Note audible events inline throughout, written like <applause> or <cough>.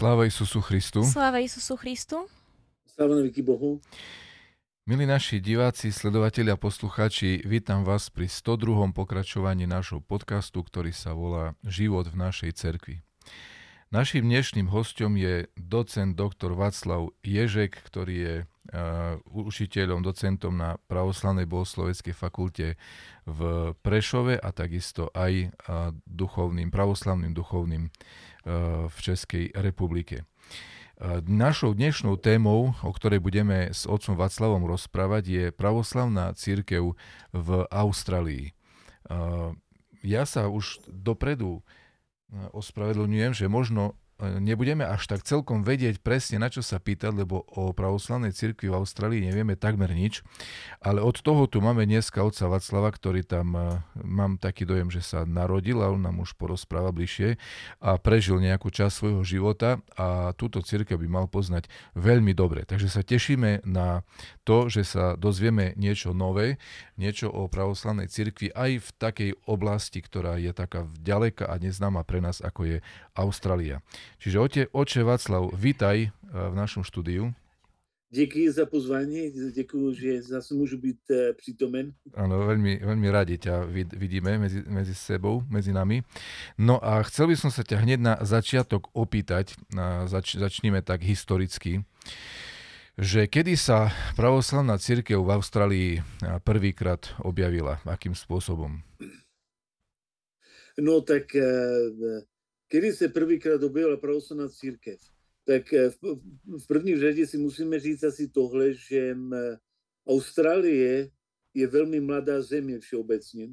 Sláva Isusu Christu. Sláva Isusu Christu. Sláva na Bohu. Milí naši diváci, sledovatelia, poslucháči, vítam vás pri 102. pokračovaní nášho podcastu, ktorý sa volá Život v našej cerkvi. Naším dnešným hostom je docent dr. Václav Ježek, ktorý je učiteľom, docentom na Pravoslavnej bohosloveckej fakulte v Prešove a takisto aj uh, duchovným, pravoslavným duchovným v Českej republike. Našou dnešnou témou, o ktorej budeme s otcom Václavom rozprávať, je pravoslavná církev v Austrálii. Ja sa už dopredu ospravedlňujem, že možno nebudeme až tak celkom vedieť presne, na čo sa pýtať, lebo o pravoslavnej cirkvi v Austrálii nevieme takmer nič. Ale od toho tu máme dneska otca Vaclava, ktorý tam, e, mám taký dojem, že sa narodil a on nám už porozpráva bližšie a prežil nejakú časť svojho života a túto cirkev by mal poznať veľmi dobre. Takže sa tešíme na to, že sa dozvieme niečo nové, niečo o pravoslavnej cirkvi aj v takej oblasti, ktorá je taká ďaleka a neznáma pre nás, ako je Austrália. Čiže ote, oče Václav, vítaj eh, v našem štúdiu. Děkuji za pozvání, děkuji, že zase můžu být uh, přítomen. Áno, veľmi, veľmi radi ťa vidíme medzi, medzi sebou, medzi nami. No a chcel by som sa ťa hneď na začiatok opýtať, na, zač, začníme tak historicky, že kedy sa pravoslavná církev v Austrálii eh, prvýkrát objavila, akým spôsobom? No tak kdy se prvýkrát objevila pravoslavná církev, tak eh, v, v první řadě si musíme říct asi tohle, že mm, Austrálie je velmi mladá země všeobecně.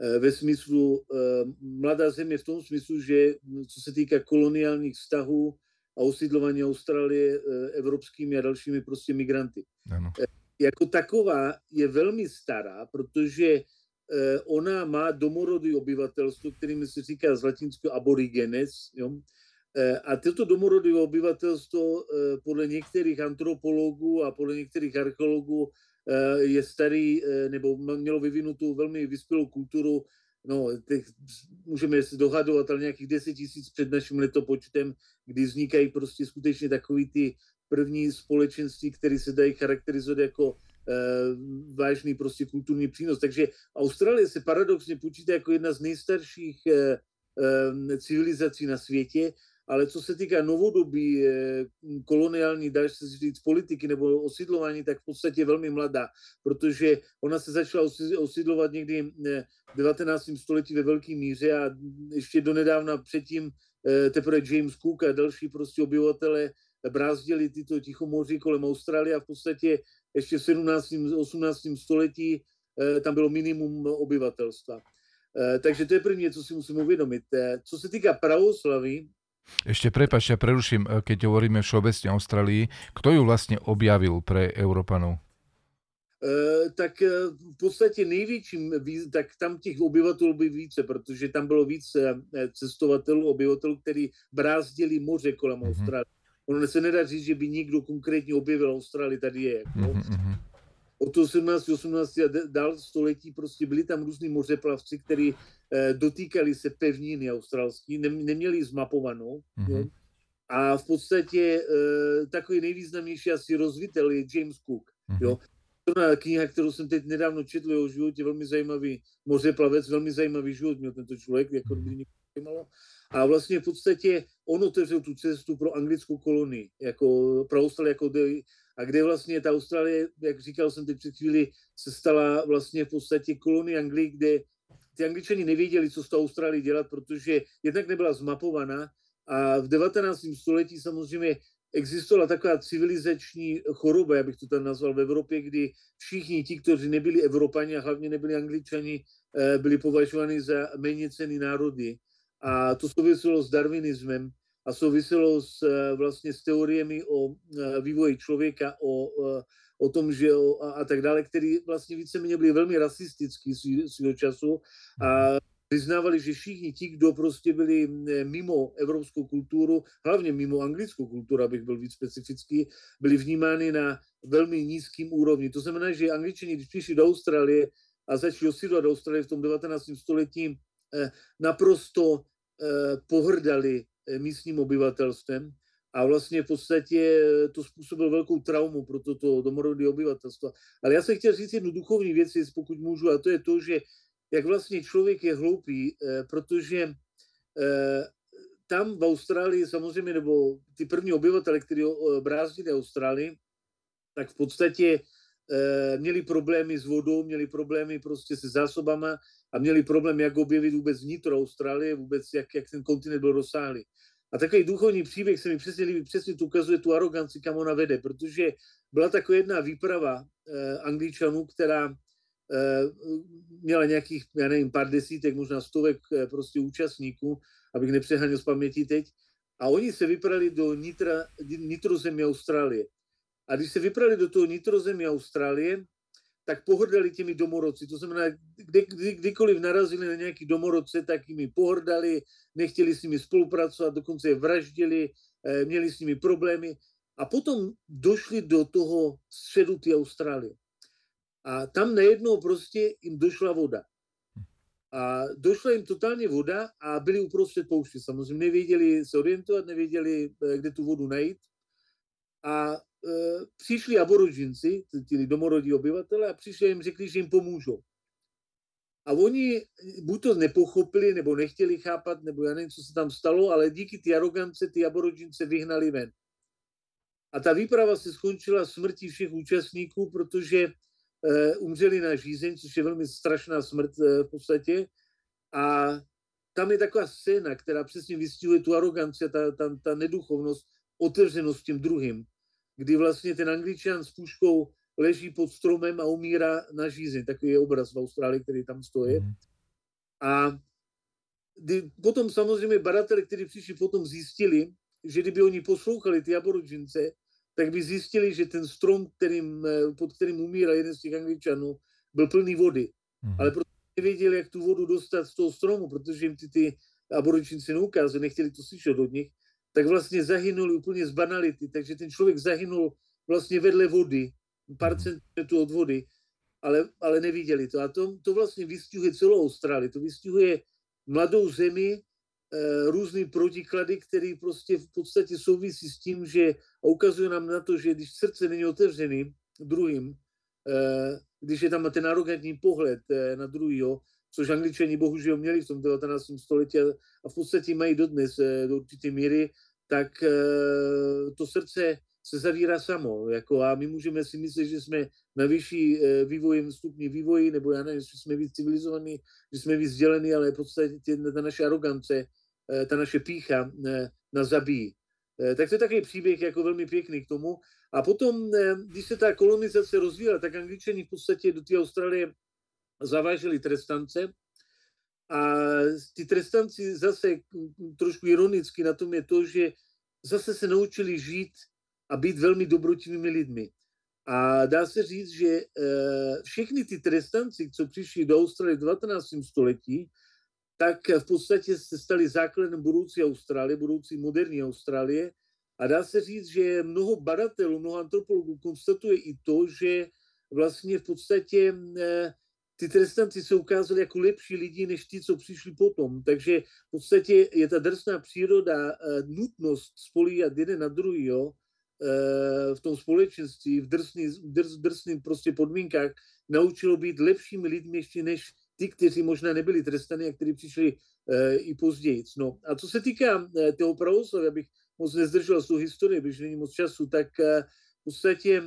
Eh, ve smyslu, eh, mladá země v tom smyslu, že mm, co se týká koloniálních vztahů a osídlování Austrálie evropskými a dalšími prostě migranty. Ano. Jako taková je velmi stará, protože ona má domorodý obyvatelstvo, kterým se říká z latinského aborigenes. Jo? Eh, a toto domorodé obyvatelstvo eh, podle některých antropologů a podle některých archeologů je starý, nebo mělo vyvinutou velmi vyspělou kulturu, no, těch, můžeme se dohadovat, ale nějakých 10 tisíc před naším letopočtem, kdy vznikají prostě skutečně takový ty první společenství, které se dají charakterizovat jako Eh, vážný prostě kulturní přínos. Takže Austrálie se paradoxně počítá jako jedna z nejstarších eh, eh, civilizací na světě, ale co se týká novodobí koloniální, dáš se říct, politiky nebo osídlování, tak v podstatě velmi mladá, protože ona se začala osídlovat někdy v 19. století ve velké míře a ještě donedávna předtím teprve James Cook a další prostě obyvatele brázdili tyto tichomoří kolem Austrálie a v podstatě ještě v 17. 18. století eh, tam bylo minimum obyvatelstva. Eh, takže to je první, co si musíme uvědomit. Eh, co se týká pravoslavy, ešte prepač, ja preruším, keď hovoríme všeobecne o Austrálii. Kto ju vlastne objavil pre Európanov? Uh, tak v podstatě největším, tak tam těch obyvatelů by více, protože tam bylo více cestovatelů, obyvatelů, kteří brázdili moře kolem mm-hmm. Austrálie. Ono se nedá říct, že by někdo konkrétně objevil Austrálii, tady je. Jako. Mm-hmm. Od 18. 18. a dál století prostě byli tam různí mořeplavci, kteří eh, dotýkali se pevniny australský, ne, neměli zmapovanou. Mm-hmm. A v podstatě eh, takový nejvýznamnější asi rozvitel je James Cook. Mm-hmm. Jo. To kniha, kterou jsem teď nedávno četl o životě, velmi zajímavý mořeplavec, velmi zajímavý život měl tento člověk, jako by mě a vlastně v podstatě on otevřel tu cestu pro anglickou kolonii, jako pro Austrálii, jako de, a kde vlastně ta Austrálie, jak říkal jsem teď před chvíli, se stala vlastně v podstatě kolonii Anglii, kde ty angličani nevěděli, co s tou Austrálií dělat, protože jednak nebyla zmapovaná a v 19. století samozřejmě existovala taková civilizační choroba, já bych to tam nazval v Evropě, kdy všichni ti, kteří nebyli Evropani a hlavně nebyli Angličani, eh, byli považováni za méně cený národy. A to souviselo s darwinismem a souviselo s, eh, vlastně s teoriemi o eh, vývoji člověka, o, eh, o tom, že o, a, a tak dále, který vlastně víceméně byli velmi rasistický svého času a přiznávali, že všichni ti, kdo prostě byli mimo evropskou kulturu, hlavně mimo anglickou kulturu, abych byl víc specifický, byli vnímány na velmi nízkým úrovni. To znamená, že angličani, když přišli do Austrálie a začali osídlovat Austrálie v tom 19. století, naprosto pohrdali místním obyvatelstvem a vlastně v podstatě to způsobilo velkou traumu pro toto domorodé obyvatelstvo. Ale já se chtěl říct jednu duchovní věc, pokud můžu, a to je to, že jak vlastně člověk je hloupý, protože tam v Austrálii samozřejmě, nebo ty první obyvatele, kteří brázdili Austrálii, tak v podstatě měli problémy s vodou, měli problémy prostě se zásobama a měli problém, jak objevit vůbec vnitro Austrálie, vůbec jak, jak ten kontinent byl rozsáhlý. A takový duchovní příběh se mi přesně líbí, přesně tu ukazuje tu aroganci, kam ona vede, protože byla taková jedna výprava eh, angličanů, která eh, měla nějakých, já nevím, pár desítek, možná stovek eh, prostě účastníků, abych nepřeháněl z paměti teď. A oni se vyprali do nitra, nitrozemí Austrálie. A když se vyprali do toho nitrozemí Austrálie, tak pohrdali těmi domorodci. To znamená, kdy, kdy, kdykoliv narazili na nějaký domorodce, tak jimi pohrdali, nechtěli s nimi spolupracovat, dokonce je vraždili, eh, měli s nimi problémy. A potom došli do toho středu ty Austrálie. A tam najednou prostě jim došla voda. A došla jim totálně voda a byli uprostřed pouště. Samozřejmě nevěděli se orientovat, nevěděli, eh, kde tu vodu najít. A přišli aboriginci, ty domorodí obyvatele, a přišli a jim řekli, že jim pomůžou. A oni buď to nepochopili, nebo nechtěli chápat, nebo já nevím, co se tam stalo, ale díky ty arogance ty aborigince vyhnali ven. A ta výprava se skončila smrtí všech účastníků, protože e, umřeli na žízeň, což je velmi strašná smrt e, v podstatě. A tam je taková scéna, která přesně vystihuje tu aroganci, ta, ta, ta neduchovnost, otevřenost tím druhým, kdy vlastně ten angličan s puškou leží pod stromem a umírá na žízeň. Takový je obraz v Austrálii, který tam stojí. Mm. A kdy, potom samozřejmě badatele, kteří přišli, potom zjistili, že kdyby oni poslouchali ty aborigince, tak by zjistili, že ten strom, kterým, pod kterým umírá jeden z těch angličanů, byl plný vody. Mm. Ale protože nevěděli, jak tu vodu dostat z toho stromu, protože jim ty, ty aboriginci neukázali, nechtěli to slyšet od nich, tak vlastně zahynul úplně z banality. Takže ten člověk zahynul vlastně vedle vody, pár mhm. centimetrů od vody, ale, ale neviděli to. A to, to vlastně vystihuje celou Austrálii. To vystihuje mladou zemi, e, různý protiklady, které prostě v podstatě souvisí s tím, že a ukazuje nám na to, že když srdce není otevřený druhým, e, když je tam ten arrogantní pohled e, na druhýho, což angličani bohužel měli v tom 19. století a v podstatě mají dodnes do určité míry, tak eh, to srdce se zavírá samo. Jako a my můžeme si myslet, že jsme na vyšší eh, vývojem stupni vývoji, nebo já nevím, že jsme víc civilizovaní, že jsme víc vzdělení, ale v podstatě ta naše arogance, eh, ta naše pícha nás zabíjí. Tak to je takový příběh jako velmi pěkný k tomu. A potom, když se ta kolonizace rozvíjela, tak angličani v podstatě do té Austrálie zaváželi trestance, a ty trestanci zase trošku ironicky na tom je to, že zase se naučili žít a být velmi dobrotivými lidmi. A dá se říct, že eh, všechny ty trestanci, co přišli do Austrálie v 19. století, tak v podstatě se stali základem budoucí Austrálie, budoucí moderní Austrálie. A dá se říct, že mnoho badatelů, mnoho antropologů konstatuje i to, že vlastně v podstatě eh, ty trestanci se ukázali jako lepší lidi než ti, co přišli potom. Takže v podstatě je ta drsná příroda, eh, nutnost spolíhat jeden na druhýho eh, v tom společenství, v drsných drs, drsných prostě podmínkách, naučilo být lepšími lidmi ještě než ty, kteří možná nebyli trestaní a kteří přišli eh, i později. No a co se týká toho pravoslavy, abych moc nezdržel z toho historie, když není moc času, tak v podstatě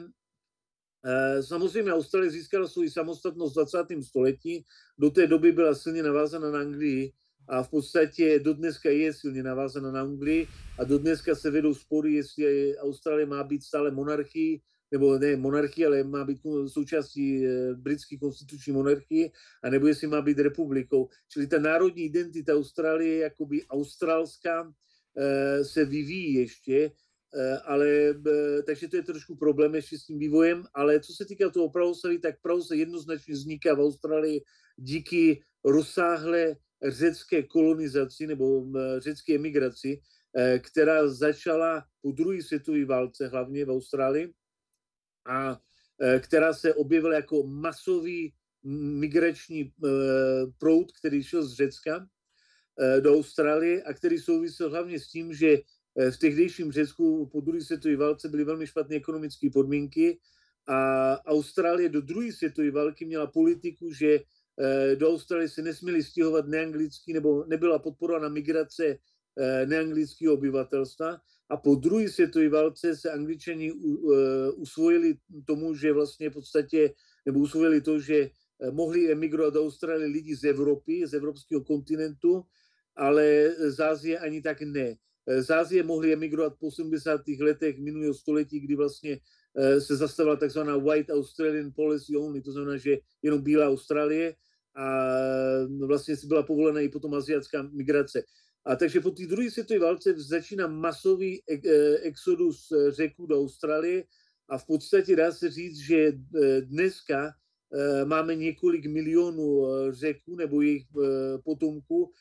samozřejmě Austrálie získala svou samostatnost v 20. století, do té doby byla silně navázána na Anglii a v podstatě do dneska je silně navázána na Anglii a do dneska se vedou spory, jestli Austrálie má být stále monarchii, nebo ne monarchii, ale má být součástí eh, britské konstituční monarchie, a nebo jestli má být republikou. Čili ta národní identita Austrálie, jakoby australská, eh, se vyvíjí ještě Eh, ale eh, takže to je trošku problém ještě s tím vývojem, ale co se týká toho pravoslaví, tak se jednoznačně vzniká v Austrálii díky rozsáhlé řecké kolonizaci nebo eh, řecké emigraci, která začala po druhé světové válce, hlavně v Austrálii, a která se objevila jako masový migrační proud, který šel z Řecka do Austrálie a který souvisel hlavně s tím, že v tehdejším Řecku po druhé světové válce byly velmi špatné ekonomické podmínky a Austrálie do druhé světové války měla politiku, že do Austrálie se nesměli stěhovat neanglický, nebo nebyla podporována migrace neanglického obyvatelstva. A po druhé světové válce se angličani usvojili tomu, že vlastně v podstatě, nebo usvojili to, že mohli emigrovat do Austrálie lidi z Evropy, z evropského kontinentu, ale z Ázie ani tak ne. Z Ázie mohli emigrovat po 80. letech minulého století, kdy vlastně se zastavila takzvaná White Australian Policy Only, to znamená, že jenom bílá Austrálie a vlastně si byla povolena i potom aziatská migrace. A takže po té druhé světové válce začíná masový exodus řeků do Austrálie a v podstatě dá se říct, že dneska máme několik milionů řeků nebo jejich potomků,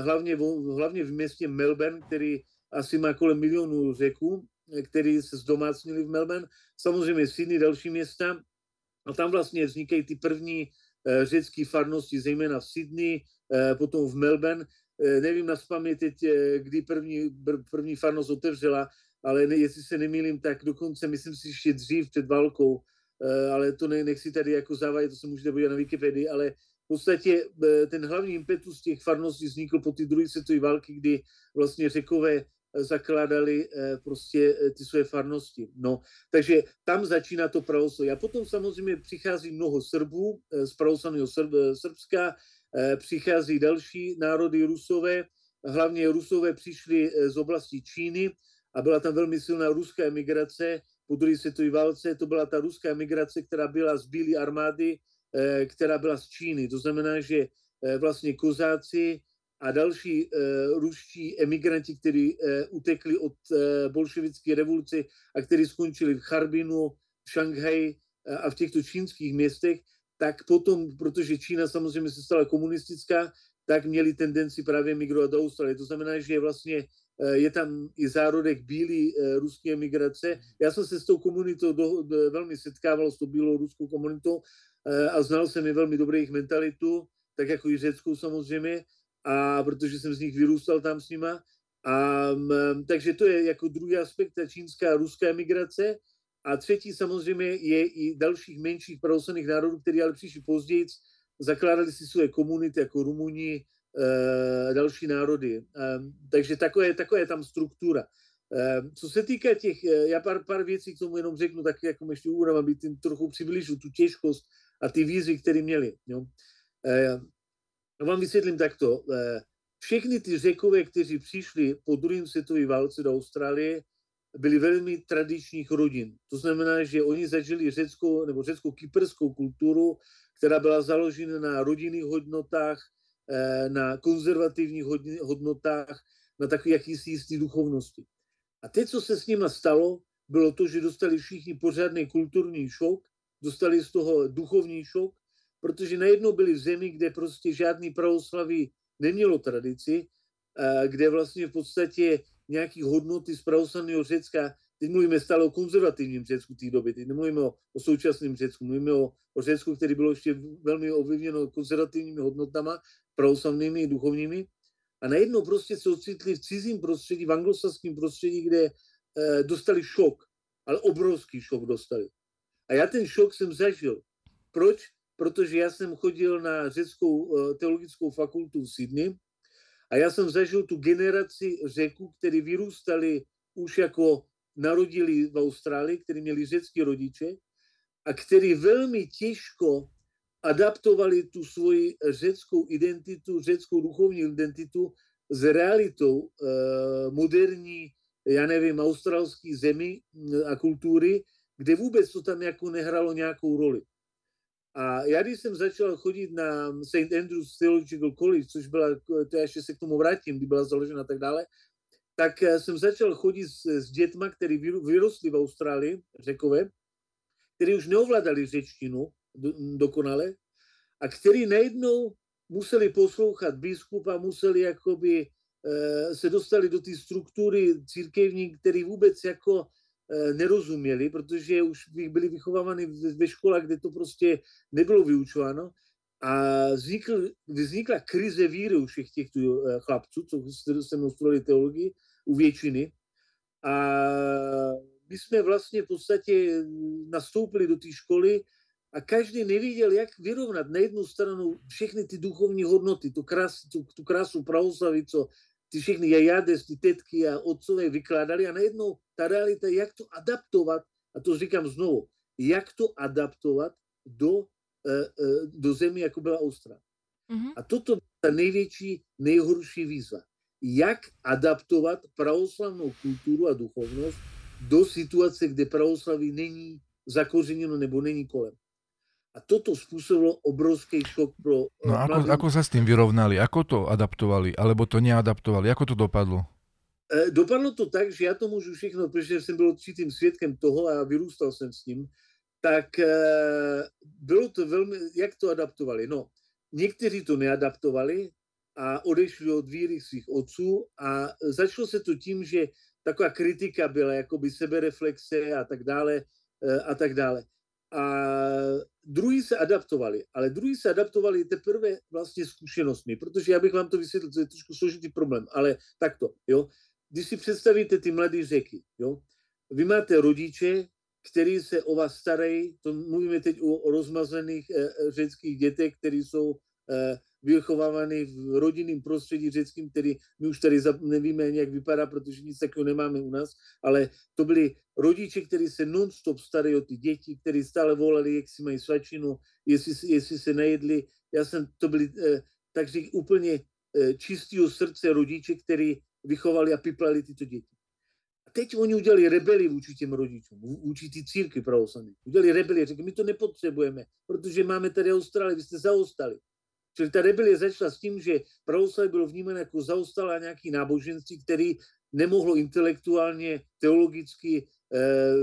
hlavně, hlavně v městě Melbourne, který asi má kolem milionů řeků, který se zdomácnili v Melbourne. Samozřejmě Sydney, další města. A tam vlastně vznikají ty první řecké farnosti, zejména v Sydney, potom v Melbourne. Nevím na teď, kdy první, první farnost otevřela, ale ne, jestli se nemýlím, tak dokonce, myslím si, ještě dřív před válkou, ale to ne, nechci tady jako závadět, to se můžete podívat na Wikipedii, ale v podstatě ten hlavní impetus těch farností vznikl po té druhé světové války, kdy vlastně řekové zakládali prostě ty své farnosti. No, takže tam začíná to pravoslaví. A potom samozřejmě přichází mnoho Srbů z pravoslavného Srbska, přichází další národy Rusové, hlavně Rusové přišli z oblasti Číny a byla tam velmi silná ruská emigrace po druhé světové válce. To byla ta ruská emigrace, která byla z Bílé armády, která byla z Číny. To znamená, že vlastně kozáci a další ruští emigranti, kteří utekli od bolševické revoluce a kteří skončili v Charbinu, v Šanghaji a v těchto čínských městech, tak potom, protože Čína samozřejmě se stala komunistická, tak měli tendenci právě migrovat do Austrálie. To znamená, že vlastně je tam i zárodek bílý ruské migrace. Já jsem se s tou komunitou do, do, velmi setkával, s tou bílou ruskou komunitou a znal jsem je velmi dobré jejich mentalitu, tak jako i řeckou samozřejmě, a protože jsem z nich vyrůstal tam s nima. A, takže to je jako druhý aspekt, ta čínská a ruská migrace. A třetí samozřejmě je i dalších menších pravoslavných národů, které ale přišli později, zakládali si své komunity jako Rumuni, e, další národy. E, takže takové, takové je tam struktura. E, co se týká těch, já pár, pár věcí k tomu jenom řeknu, tak jako ještě úvodem, aby tím trochu přiblížil tu těžkost a ty výzvy, které měli. Jo. E, vám vysvětlím takto. Všechny ty řekové, kteří přišli po druhém světové válce do Austrálie, byli velmi tradičních rodin. To znamená, že oni zažili řeckou nebo řecko-kyperskou kulturu, která byla založena na rodinných hodnotách, na konzervativních hodnotách, na takové jakýsi jistý duchovnosti. A teď, co se s nimi stalo, bylo to, že dostali všichni pořádný kulturní šok, dostali z toho duchovní šok, protože najednou byli v zemi, kde prostě žádný pravoslaví nemělo tradici, kde vlastně v podstatě nějaký hodnoty z pravoslavného Řecka, teď mluvíme stále o konzervativním Řecku té doby, teď nemluvíme o, o současném Řecku, mluvíme o, o Řecku, který bylo ještě velmi ovlivněno konzervativními hodnotama, pravoslavnými, duchovními. A najednou prostě se ocitli v cizím prostředí, v anglosaském prostředí, kde e, dostali šok, ale obrovský šok dostali. A já ten šok jsem zažil. Proč? Protože já jsem chodil na řeckou e, teologickou fakultu v Sydney a já jsem zažil tu generaci řeků, kteří vyrůstali už jako narodili v Austrálii, kteří měli řecké rodiče a kteří velmi těžko adaptovali tu svoji řeckou identitu, řeckou duchovní identitu s realitou eh, moderní, já nevím, australské zemi a kultury, kde vůbec to tam jako nehralo nějakou roli. A já, když jsem začal chodit na St. Andrews Theological College, což byla, to já ještě se k tomu vrátím, kdy byla založena a tak dále, tak eh, jsem začal chodit s, s dětma, který vyrostli v Austrálii, řekové, kteří už neovládali řečtinu do, dokonale a který najednou museli poslouchat biskupa, museli jakoby eh, se dostali do té struktury církevní, který vůbec jako nerozuměli, protože už byli vychovávány ve školách, kde to prostě nebylo vyučováno. A vznikl, vznikla krize víry u všech těchto chlapců, co se mnou studovali teologii, u většiny. A my jsme vlastně v podstatě nastoupili do té školy a každý nevěděl, jak vyrovnat na jednu stranu všechny ty duchovní hodnoty, tu, krás, tu, tu krásu pravoslavy, co ty všechny jajades, ty tetky a otcové vykládali a najednou ta realita, jak to adaptovat, a to říkám znovu, jak to adaptovat do, eh, eh, do země, jako byla Austrálie. Mm-hmm. A toto je ta největší, nejhorší výzva. Jak adaptovat pravoslavnou kulturu a duchovnost do situace, kde pravoslaví není zakořeněno nebo není kolem. A toto způsobilo obrovský šok pro... No ako, ako sa s tým vyrovnali? Ako to adaptovali? Alebo to neadaptovali? Ako to dopadlo? E, dopadlo to tak, že já to můžu všechno, protože jsem byl určitým svědkem toho a vyrůstal jsem s ním, tak e, bylo to velmi... Jak to adaptovali? No, někteří to neadaptovali a odešli od víry svých otců a začalo se to tím, že taková kritika byla, jakoby sebereflexe a tak dále e, a tak dále. A druhý se adaptovali, ale druhý se adaptovali teprve vlastně zkušenostmi, protože já bych vám to vysvětlil, to je trošku složitý problém, ale takto, jo. Když si představíte ty mladé řeky, jo, vy máte rodiče, který se o vás starají, to mluvíme teď o, rozmazených e, řeckých dětech, které jsou e, vychovávaný v rodinném prostředí řeckým, který my už tady nevíme, jak vypadá, protože nic takového nemáme u nás, ale to byli rodiče, kteří se non-stop starají o ty děti, kteří stále volali, jak si mají svačinu, jestli, jestli se nejedli. Já jsem, to byli eh, takže úplně eh, čistého srdce rodiče, kteří vychovali a piplali tyto děti. A teď oni udělali rebeli vůči těm rodičům, vůči ty církvi pravoslavné. Udělali rebeli, řekli, my to nepotřebujeme, protože máme tady Austrálii, vy jste zaostali. Čili ta rebelie začala s tím, že pravoslaví bylo vnímané jako zaostalé nějaký náboženství, který nemohlo intelektuálně, teologicky eh,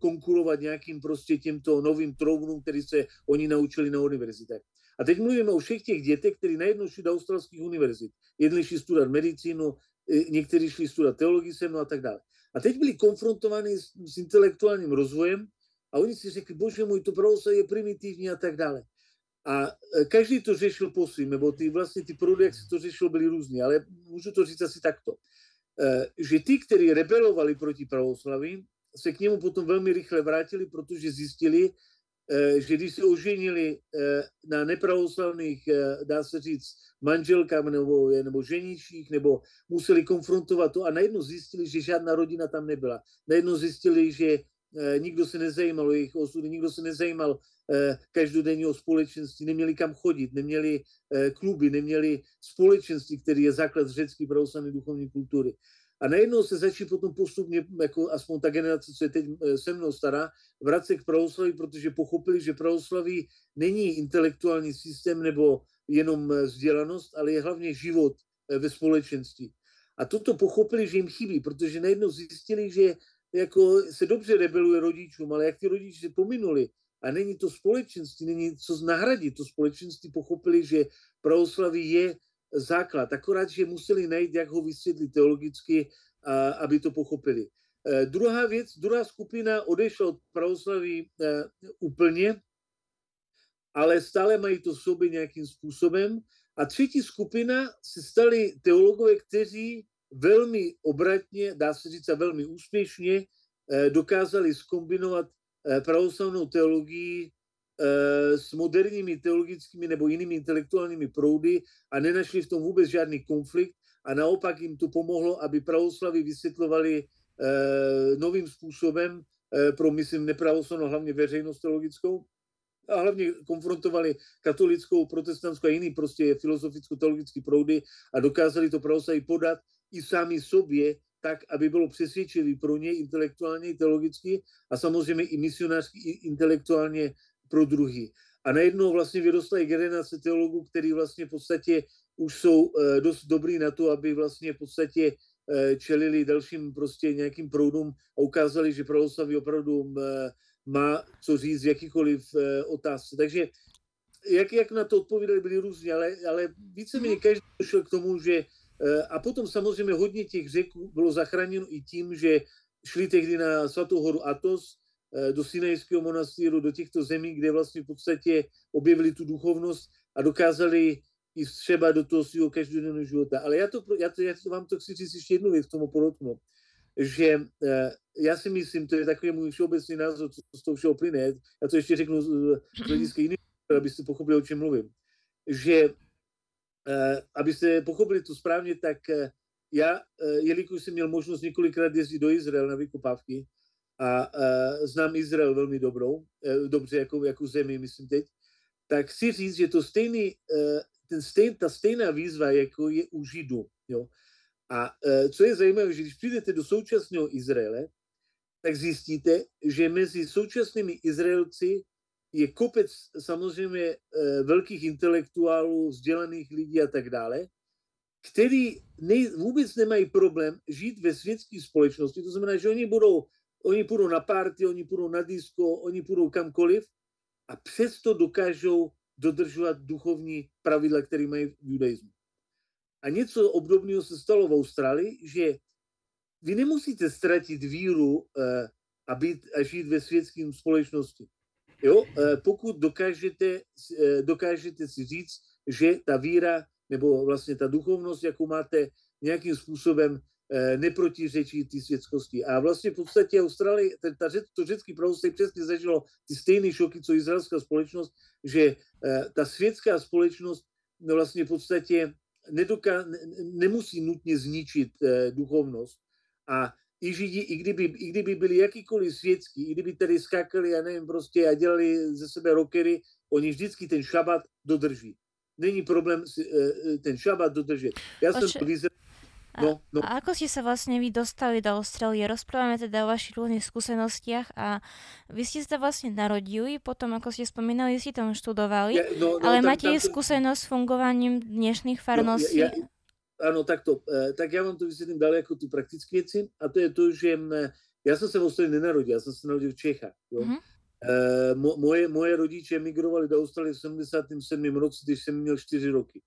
konkurovat nějakým prostě těmto novým trounům, který se oni naučili na univerzitách. A teď mluvíme o všech těch dětech, kteří najednou šli do australských univerzit. Jedni šli studovat medicínu, eh, někteří šli studovat teologii sem a tak dále. A teď byli konfrontováni s, s intelektuálním rozvojem a oni si řekli, bože můj, to pravoslaví je primitivní a tak dále. A e, každý to řešil po svým, nebo ty vlastně ty proudy, jak se to řešilo, byly různé, ale můžu to říct asi takto. E, že ty, kteří rebelovali proti pravoslaví, se k němu potom velmi rychle vrátili, protože zjistili, e, že když se oženili na nepravoslavných, dá se říct, manželkám nebo, nebo ženičích, nebo museli konfrontovat to a najednou zjistili, že žádná rodina tam nebyla. Najednou zjistili, že nikdo se nezajímal o jejich osudy, nikdo se nezajímal Eh, každodenního společenství, neměli kam chodit, neměli eh, kluby, neměli společenství, který je základ řecké pravoslavné duchovní kultury. A najednou se začí potom postupně, jako aspoň ta generace, co je teď eh, se mnou stará, vracet k pravoslaví, protože pochopili, že pravoslaví není intelektuální systém nebo jenom vzdělanost, ale je hlavně život ve společenství. A toto pochopili, že jim chybí, protože najednou zjistili, že jako se dobře rebeluje rodičům, ale jak ty rodiče pominuli, a není to společenství, není co nahradit. To společenství pochopili, že pravoslaví je základ, akorát, že museli najít, jak ho vysvětlit teologicky, a, aby to pochopili. E, druhá věc, druhá skupina odešla od pravoslaví e, úplně, ale stále mají to v sobě nějakým způsobem. A třetí skupina se stali teologové, kteří velmi obratně, dá se říct, a velmi úspěšně e, dokázali skombinovat Eh, pravoslavnou teologii eh, s moderními teologickými nebo jinými intelektuálními proudy a nenašli v tom vůbec žádný konflikt a naopak jim to pomohlo, aby pravoslaví vysvětlovali eh, novým způsobem pro, myslím, nepravoslavnou, hlavně veřejnost teologickou, a hlavně konfrontovali katolickou, protestantskou a jiný prostě filozoficko-teologický proudy a dokázali to pravoslaví podat i sami sobě tak, aby bylo přesvědčivý pro ně intelektuálně, teologicky a samozřejmě i misionářsky, i intelektuálně pro druhý. A najednou vlastně vyrostla i generace teologů, který vlastně v podstatě už jsou eh, dost dobrý na to, aby vlastně v podstatě eh, čelili dalším prostě nějakým proudům a ukázali, že pravoslaví opravdu eh, má co říct v jakýkoliv otázce. Takže jak, jak na to odpovídali, byli různí, ale, ale víceméně mhm. každý došel k tomu, že a potom samozřejmě hodně těch řek bylo zachráněno i tím, že šli tehdy na svatou horu Atos, eh, do Sinajského monastýru, do těchto zemí, kde vlastně v podstatě objevili tu duchovnost a dokázali i třeba do toho svého každodenního života. Ale já, to, já, to, já to vám to chci říct ještě jednu věc, tomu podotknu, že uh, já si myslím, to je takový můj všeobecný názor, co z toho všeho plyne, já to ještě řeknu z, hlediska jiných, abyste pochopili, o čem mluvím, že abyste pochopili to správně, tak uh, já, uh, jelikož jsem měl možnost několikrát jezdit do Izrael na vykopávky a znám Izrael velmi dobrou, dobře jako, jako zemi, myslím teď, tak chci říct, že to stejný, ten stejn, ta stejná výzva, jako je u Židů. Jo? A co je zajímavé, že když přijdete do současného Izraele, tak zjistíte, že mezi současnými Izraelci je kopec samozřejmě uh, velkých intelektuálů, vzdělaných lidí a tak dále, který nej, vůbec nemají problém žít ve světské společnosti. To znamená, že oni budou, oni půjdou na party, oni půjdou na disco, oni půjdou kamkoliv a přesto dokážou dodržovat duchovní pravidla, které mají v judaismu. A něco obdobného se stalo v Austrálii, že vy nemusíte ztratit víru eh, a, být, a žít ve světském společnosti. Jo? Eh, pokud dokážete, eh, dokážete si říct, že ta víra nebo vlastně ta duchovnost, jakou máte, nějakým způsobem neprotiřečí ty světskosti. A vlastně v podstatě Austrálie, ta, to řecký pravostí přesně zažilo ty stejné šoky, co izraelská společnost, že ta světská společnost no vlastně v podstatě nedoká, nemusí nutně zničit eh, duchovnost. A i Židi, i kdyby, i kdyby byli jakýkoliv světský, i kdyby tady skákali, já nevím, prostě a dělali ze sebe rockery, oni vždycky ten šabat dodrží. Není problém eh, eh, ten šabat dodržet. Já Oče... jsem to No, no. A ako ste sa vlastne vy dostali do Austrálie? Rozprávame teda o vašich rôznych skúsenostiach a vy ste sa vlastne narodili, potom ako ste spomínali, ste tam študovali, ja, no, no, ale tak, máte tam, skúsenosť s fungovaním dnešných farností? No, ja, ja, ano, takto. E, tak já vám to vysvětlím dále jako tu praktické věci a to je to, že já jsem se v Austrálii nenarodil, já jsem se narodil v Čechách. Jo? Mm-hmm. E, mo, moje, moje rodiče emigrovali do Austrálie v 77. roce, když jsem měl 4 roky.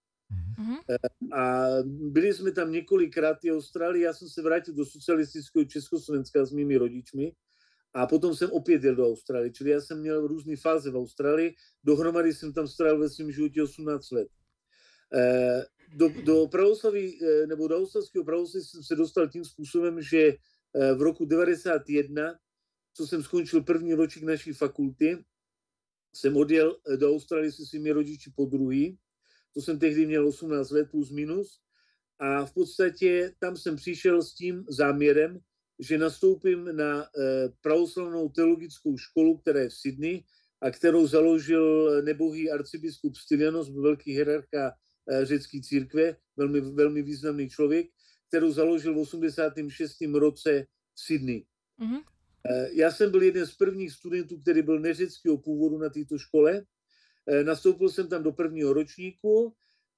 Mm-hmm. A byli jsme tam několikrát v Austrálii, já jsem se vrátil do socialistického Československa s mými rodičmi a potom jsem opět jel do Austrálie, čili já jsem měl různé fáze v Austrálii, dohromady jsem tam strávil ve svém životě 18 let. Eh, do, do pravoslaví, eh, nebo do australského pravoslaví jsem se dostal tím způsobem, že eh, v roku 91, co jsem skončil první ročník naší fakulty, jsem odjel do Austrálie se svými rodiči po druhý. To jsem tehdy měl 18 let plus minus. A v podstatě tam jsem přišel s tím záměrem, že nastoupím na eh, pravoslavnou teologickou školu, která je v Sydney a kterou založil nebohý arcibiskup Stylianos, velký hierarcha eh, řecké církve, velmi, velmi významný člověk, kterou založil v 86. roce v Sydney. Mm-hmm. Já jsem byl jeden z prvních studentů, který byl neřeckého původu na této škole Eh, nastoupil jsem tam do prvního ročníku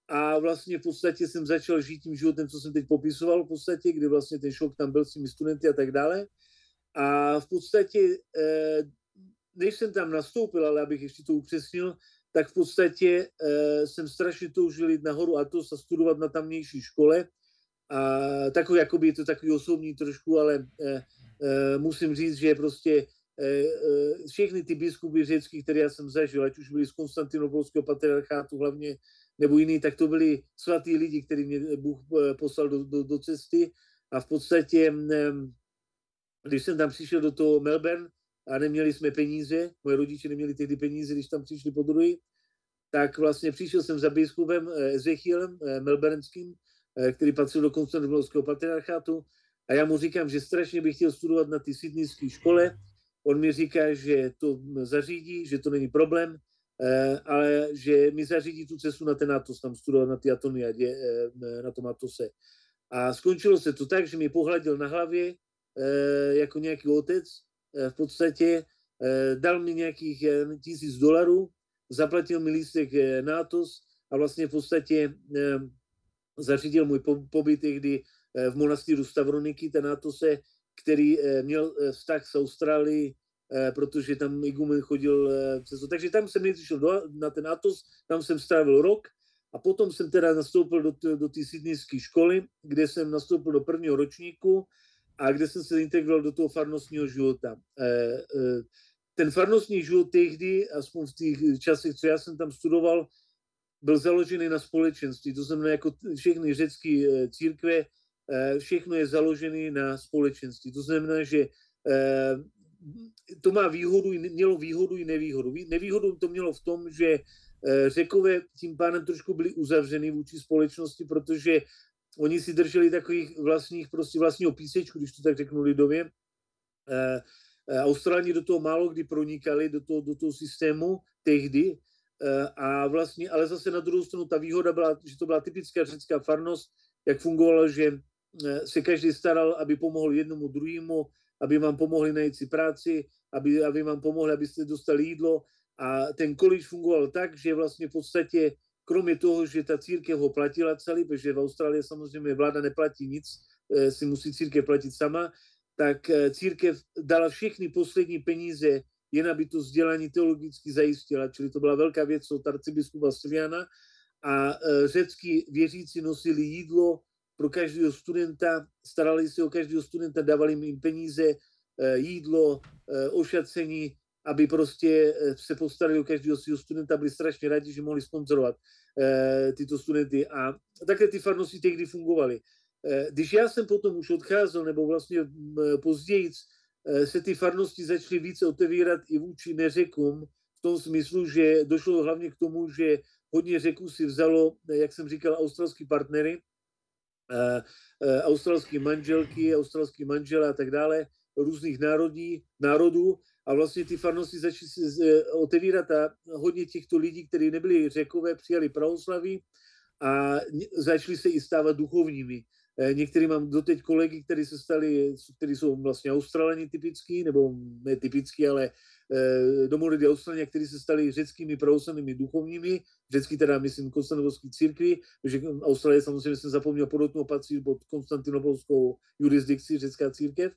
a vlastně v podstatě jsem začal žít tím životem, co jsem teď popisoval v podstatě, kdy vlastně ten šok tam byl s těmi studenty a tak dále. A v podstatě, eh, než jsem tam nastoupil, ale abych ještě to upřesnil, tak v podstatě eh, jsem strašně toužil jít nahoru a to a studovat na tamnější škole. A takový, jakoby je to takový osobní trošku, ale musím říct, že prostě Eh, eh, všechny ty biskupy řecký, které já jsem zažil, ať už byli z Konstantinopolského patriarchátu hlavně, nebo jiný, tak to byli svatí lidi, který mě Bůh poslal do, do, do cesty a v podstatě, mm, když jsem tam přišel do toho Melbourne a neměli jsme peníze, moje rodiče neměli tehdy peníze, když tam přišli po druhý, tak vlastně přišel jsem za biskupem Ezechielem melbourneským, který patřil do Konstantinopolského patriarchátu a já mu říkám, že strašně bych chtěl studovat na té sydneyské škole, On mi říká, že to zařídí, že to není problém, eh, ale že mi zařídí tu cestu na ten Atos, tam studovat na ty Atoniadě, eh, na tom Atose. A skončilo se to tak, že mi pohladil na hlavě eh, jako nějaký otec v podstatě, dal mi nějakých tisíc dolarů, zaplatil mi lístek na Atos a vlastně v podstatě zařídil můj pobyt tehdy v monastýru Stavroniky, ten Atose, který eh, měl eh, vztah s Austrálií, eh, protože tam Igumen chodil přes to. Takže tam jsem nejdřív šel na ten Atos, tam jsem strávil rok a potom jsem teda nastoupil do, do té sydneyské školy, kde jsem nastoupil do prvního ročníku a kde jsem se integroval do toho farnostního života. Ten farnostní život tehdy, aspoň v těch časech, co já jsem tam studoval, byl založený na společenství. To znamená, jako všechny řecké církve, všechno je založené na společenství. To znamená, že to má výhodu, mělo výhodu i nevýhodu. Nevýhodu to mělo v tom, že Řekové tím pádem trošku byli uzavřený vůči společnosti, protože oni si drželi takových vlastních, prostě vlastního písečku, když to tak řeknu lidově. Australani do toho málo kdy pronikali, do toho, do toho systému tehdy. A vlastně, ale zase na druhou stranu ta výhoda byla, že to byla typická řecká farnost, jak fungovalo, že se každý staral, aby pomohl jednomu druhému, aby vám pomohli najít si práci, aby, aby vám pomohli, abyste dostali jídlo. A ten količ fungoval tak, že vlastně v podstatě, kromě toho, že ta církev ho platila celý, protože v Austrálii samozřejmě vláda neplatí nic, eh, si musí církev platit sama, tak eh, církev dala všechny poslední peníze, jen aby to vzdělání teologicky zajistila. Čili to byla velká věc od arcibiskupa Siliana. A eh, řecký věřící nosili jídlo, pro každého studenta, starali se o každého studenta, dávali jim peníze, jídlo, ošacení, aby prostě eh, se postarali o každého svého studenta, byli strašně rádi, že mohli sponzorovat tyto studenty. A také ty farnosti tehdy fungovaly. Když já jsem potom už odcházel, nebo vlastně později, se ty farnosti začaly více otevírat i vůči neřekům, v tom smyslu, že došlo hlavně k tomu, že hodně řeků si vzalo, jak jsem říkal, australský partnery, australské manželky, australský manžel a tak dále, různých národí, národů a vlastně ty farnosti začaly se eh, otevírat a hodně těchto lidí, kteří nebyli řekové, přijali pravoslaví a začali se i stávat duchovními. Některý mám doteď kolegy, kteří se stali, kteří jsou vlastně australani typický, nebo ne typický, ale Eh, domorodí Australia, kteří se stali řeckými pravoslavnými duchovními, řecký teda, myslím, konstantinovský církvi, protože Austrálie samozřejmě jsem zapomněl podotknout, patří pod konstantinopolskou jurisdikci řecká církev.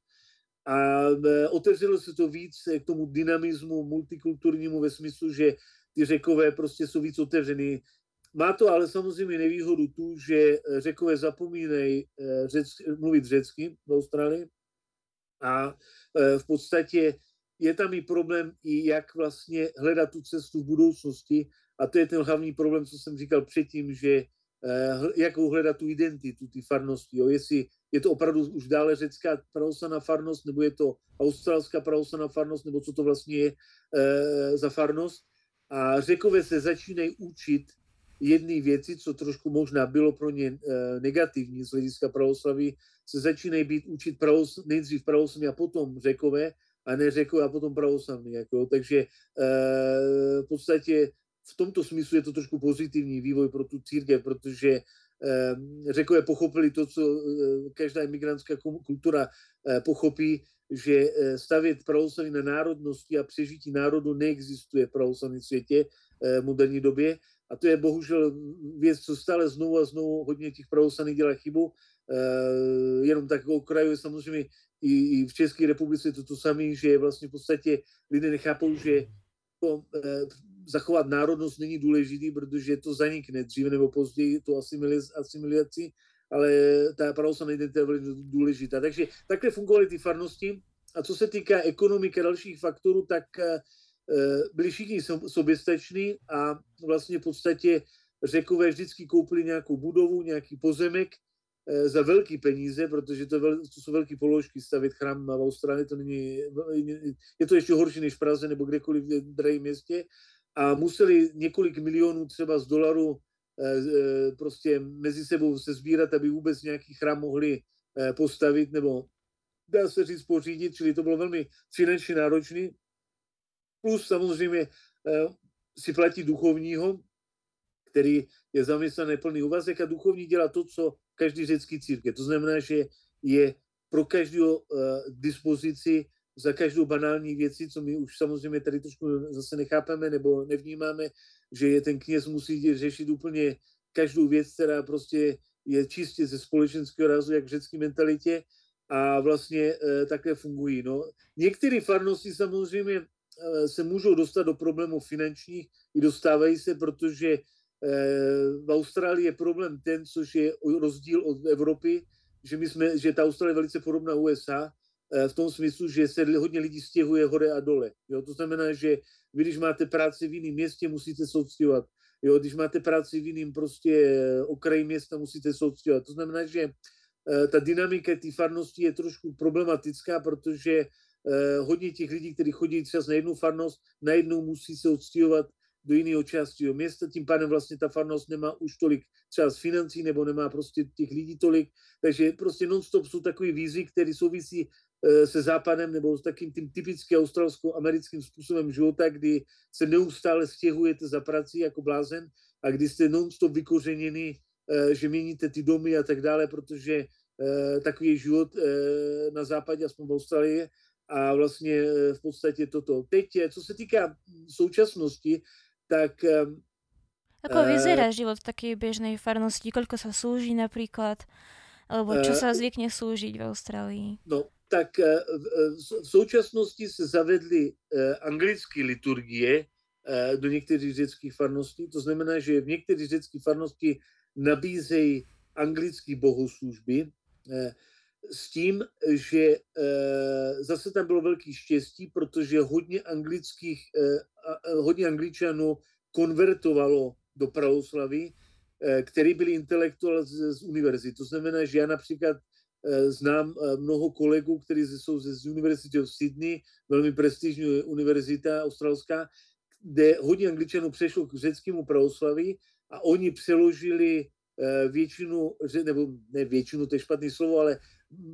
A eh, otevřelo se to víc k tomu dynamismu multikulturnímu ve smyslu, že ty řekové prostě jsou víc otevřený. Má to ale samozřejmě nevýhodu tu, že řekové zapomínají eh, řeck, mluvit řecky v Austrálii a v podstatě je tam i problém, i jak vlastně hledat tu cestu v budoucnosti. A to je ten hlavní problém, co jsem říkal předtím, že jakou hledat tu identitu, ty farnosti. Jo? Jestli je to opravdu už dále řecká pravoslavná farnost, nebo je to australská pravoslavná farnost, nebo co to vlastně je e, za farnost. A řekové se začínají učit jedné věci, co trošku možná bylo pro ně e, negativní z hlediska pravoslaví, se začínají být učit pravos, nejdřív pravoslavní a potom řekové, a ne řekl a potom pravoslavný. Jako, takže v podstatě v tomto smyslu je to trošku pozitivní vývoj pro tu církev, protože e, řekové pochopili to, co e, každá imigrantská kultura e, pochopí, že stavět pravoslavní na národnosti a přežití národu neexistuje v pravoslavném světě v moderní době. A to je bohužel věc, co stále znovu a znovu hodně těch pravoslavných dělá chybu. Jenom tak okrajuje samozřejmě i, i v České republice to to samé, že vlastně v podstatě lidé nechápou, že zachovat národnost není důležitý, protože to zanikne dříve nebo později, to asimilaci, ale ta pravoslavná identita je velmi důležitá. Takže takhle fungovaly ty farnosti. A co se týká ekonomiky a dalších faktorů, tak e, byli všichni soběstační a vlastně v podstatě řekové vždycky koupili nějakou budovu, nějaký pozemek Eh, za velký peníze, protože to, vel, to jsou velké položky, stavit chrám v Austrálii, to není, je to ještě horší než v Praze nebo kdekoliv v drahém městě a museli několik milionů třeba z dolarů eh, eh, prostě mezi sebou se sbírat, aby vůbec nějaký chrám mohli postavit nebo dá se říct pořídit, čili to bylo velmi finančně náročný. Plus samozřejmě si platí duchovního, který je zaměstnaný plný úvazek a duchovní dělá to, co každý řecký církev. To znamená, že je pro každou uh, dispozici za každou banální věci, co my už samozřejmě tady trošku zase nechápeme nebo nevnímáme, že je ten kněz musí řešit úplně každou věc, která prostě je čistě ze společenského rázu, jak v řecké mentalitě a vlastně e, také fungují. No. Některé farnosti samozřejmě e, se můžou dostat do problémů finančních i dostávají se, protože v Austrálii je problém ten, což je rozdíl od Evropy, že, my jsme, že ta Austrálie je velice podobná USA, eh, v tom smyslu, že se hodně lidí stěhuje hore a dole. Jo? To znamená, že vy, když máte práci v jiném městě, musíte se odstěhovat. Jo, když máte práci v jiném prostě okraji města, musíte se odstěhovat. To znamená, že ta dynamika té farnosti je trošku problematická, protože hodně těch lidí, kteří chodí třeba na jednu farnost, najednou musí se odstěhovat do jiného části města, tím pádem vlastně ta farnost nemá už tolik třeba z financí nebo nemá prostě těch lidí tolik, takže prostě non-stop jsou takové výzvy, které souvisí eh, se západem nebo s takým tím typickým australsko-americkým způsobem života, kdy se neustále stěhujete za prací jako blázen a kdy jste non-stop vykořeněni, eh, že měníte ty domy a tak dále, protože eh, takový je život na západě, aspoň v Austrálii, a vlastně v podstatě toto. Teď, co se týká současnosti, tak... Ako uh, vyzerá život v takej bežnej farnosti? Koľko sa súži napríklad? Alebo čo uh, sa zvykne súžiť v Austrálii? No, tak uh, v současnosti se zavedly uh, anglické liturgie uh, do některých řeckých farností. To znamená, že v některých řeckých farnosti nabízejí anglické bohoslužby s tím, že zase tam bylo velký štěstí, protože hodně anglických hodně angličanů konvertovalo do pravoslavy, eh, který byli intelektuál z, z univerzity. To znamená, že já například eh, znám eh, mnoho kolegů, kteří jsou z, univerzity v Sydney, velmi prestižní univerzita australská, kde hodně angličanů přešlo k řeckému pravoslaví a oni přeložili většinu, nebo ne většinu, to je špatný slovo, ale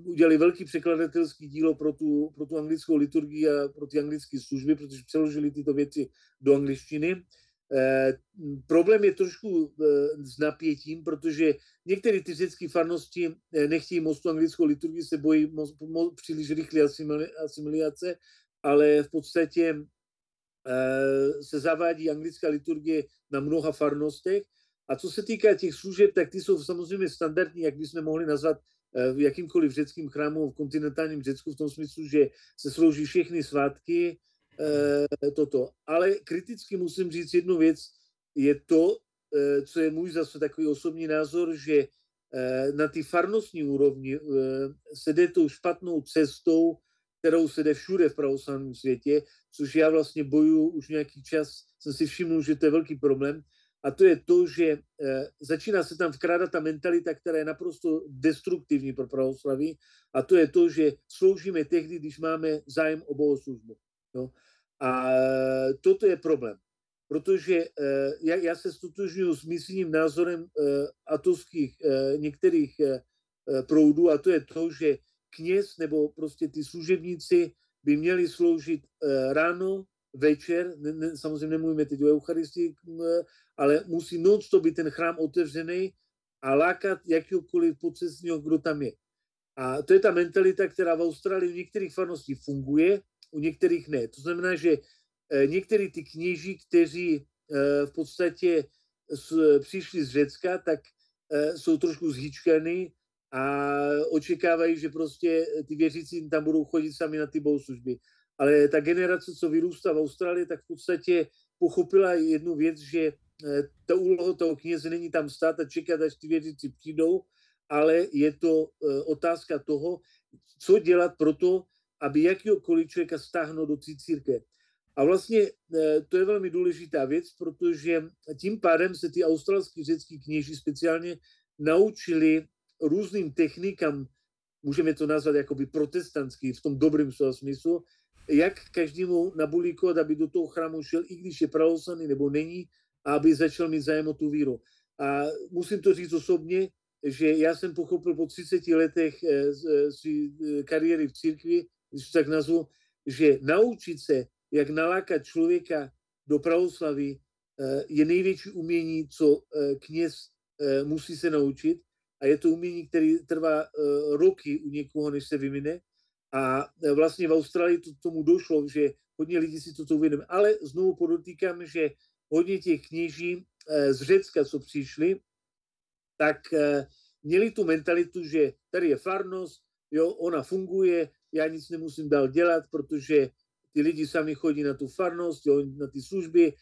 udělali velký překladatelský dílo pro tu, pro tu anglickou liturgii a pro ty anglické služby, protože přeložili tyto věci do angličtiny. Eh, problém je trošku eh, s napětím, protože některé ty řecké farnosti eh, nechtějí moc tu anglickou liturgii, se bojí moc, moc, příliš rychlé asimilace, ale v podstatě eh, se zavádí anglická liturgie na mnoha farnostech. A co se týká těch služeb, tak ty jsou samozřejmě standardní, jak bychom mohli nazvat v jakýmkoliv řeckém chrámu v kontinentálním Řecku v tom smyslu, že se slouží všechny svátky, eh, toto. Ale kriticky musím říct jednu věc, je to, eh, co je můj zase takový osobní názor, že na ty farnostní úrovni se jde tou špatnou cestou, kterou se jde všude v pravoslavném světě, což já vlastně boju už nějaký čas, jsem si všiml, že to je velký problém, a to je to, že e, začíná se tam vkrádat ta mentalita, která je naprosto destruktivní pro pravoslaví a to je to, že sloužíme tehdy, když máme zájem o bohoslužbu. No. A toto je problém, protože e, já, já se stotožňuji s myslním názorem atovských některých proudů a to je to, že kněz nebo prostě ty služebníci by měli sloužit ráno, večer, ne, ne, samozřejmě nemluvíme teď o Eucharistii, ale musí non-stop být ten chrám otevřený a lákat jakýkoliv pocestního, kdo tam je. A to je ta mentalita, která v Austrálii u některých farností funguje, u některých ne. To znamená, že eh, některý ty kněží, kteří eh, v podstatě přišli z Řecka, tak eh, jsou trošku zhyčkaný a očekávají, že prostě ty věřící tam budou chodit sami na ty bohoslužby. Ale ta generace, co vyrůstá v Austrálii, tak v podstatě pochopila jednu věc, že Eh, ta úloha toho kněze není tam stát a čekat, až ty věřící přijdou, ale je to eh, otázka toho, co dělat pro to, aby jakýkoliv člověka stáhnout do té církve. A vlastně eh, to je velmi důležitá věc, protože tím pádem se ty australský řecký kněží speciálně naučili různým technikám, můžeme to nazvat jakoby protestantský v tom dobrém slova smyslu, jak každému nabulíkovat, aby do toho chrámu šel, i když je pravoslavný nebo není, aby začal mít zájem o tu víru. A musím to říct osobně, že já jsem pochopil po 30 letech eh, eh, své eh, kariéry v církvi, když to tak nazvu, že naučit se, jak nalákat člověka do pravoslaví, je největší umění, co kněz musí se naučit. A je to umění, které trvá roky u někoho, než se vymine. A vlastně v Austrálii to tomu došlo, že hodně lidí si toto uvědomí. Ale znovu podotýkám, že hodně těch kněží eh, z Řecka, co přišli, tak eh, měli tu mentalitu, že tady je farnost, jo, ona funguje, já nic nemusím dál dělat, protože ty lidi sami chodí na tu farnost, jo, na ty služby,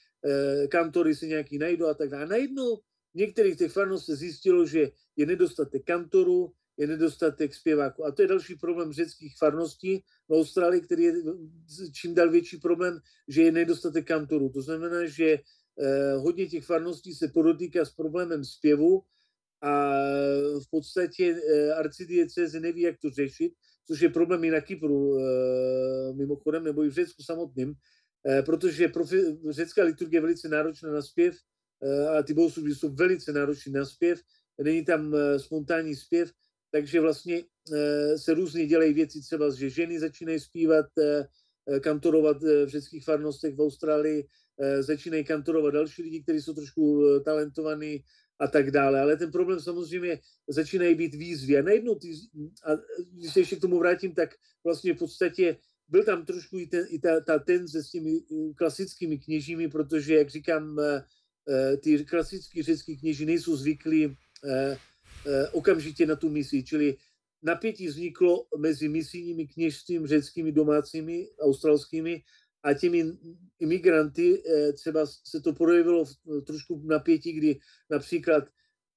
kantory si nějaký najdou a tak dále. A najednou v některých těch farnostech zjistilo, že je nedostatek kantorů, je nedostatek zpěváků. A to je další problém řeckých farností v Austrálii, který je čím dál větší problém, že je nedostatek kantorů. To znamená, že hodně těch farností se podotýká s problémem zpěvu a v podstatě arcidieceze neví, jak to řešit, což je problém i na Kypru mimochodem, nebo i v Řecku samotným, protože profi, řecká liturgie je velice náročná na zpěv a ty bohoslužby jsou velice náročné na zpěv, není tam spontánní zpěv, takže vlastně se různě dělají věci, třeba, že ženy začínají zpívat, kantorovat v řeckých farnostech v Austrálii, začínají kantorovat další lidi, kteří jsou trošku talentovaní a tak dále. Ale ten problém samozřejmě začínají být výzvy. A najednou, ty, a když se ještě k tomu vrátím, tak vlastně v podstatě byl tam trošku i, ten, i ta, ta tenze s těmi klasickými kněžími, protože, jak říkám, ty klasický řecký kněži nejsou zvyklí okamžitě na tu misi, čili napětí vzniklo mezi misijními kněžstvím řeckými domácími, australskými a těmi imigranty eh, třeba se to projevilo v trošku napětí, kdy například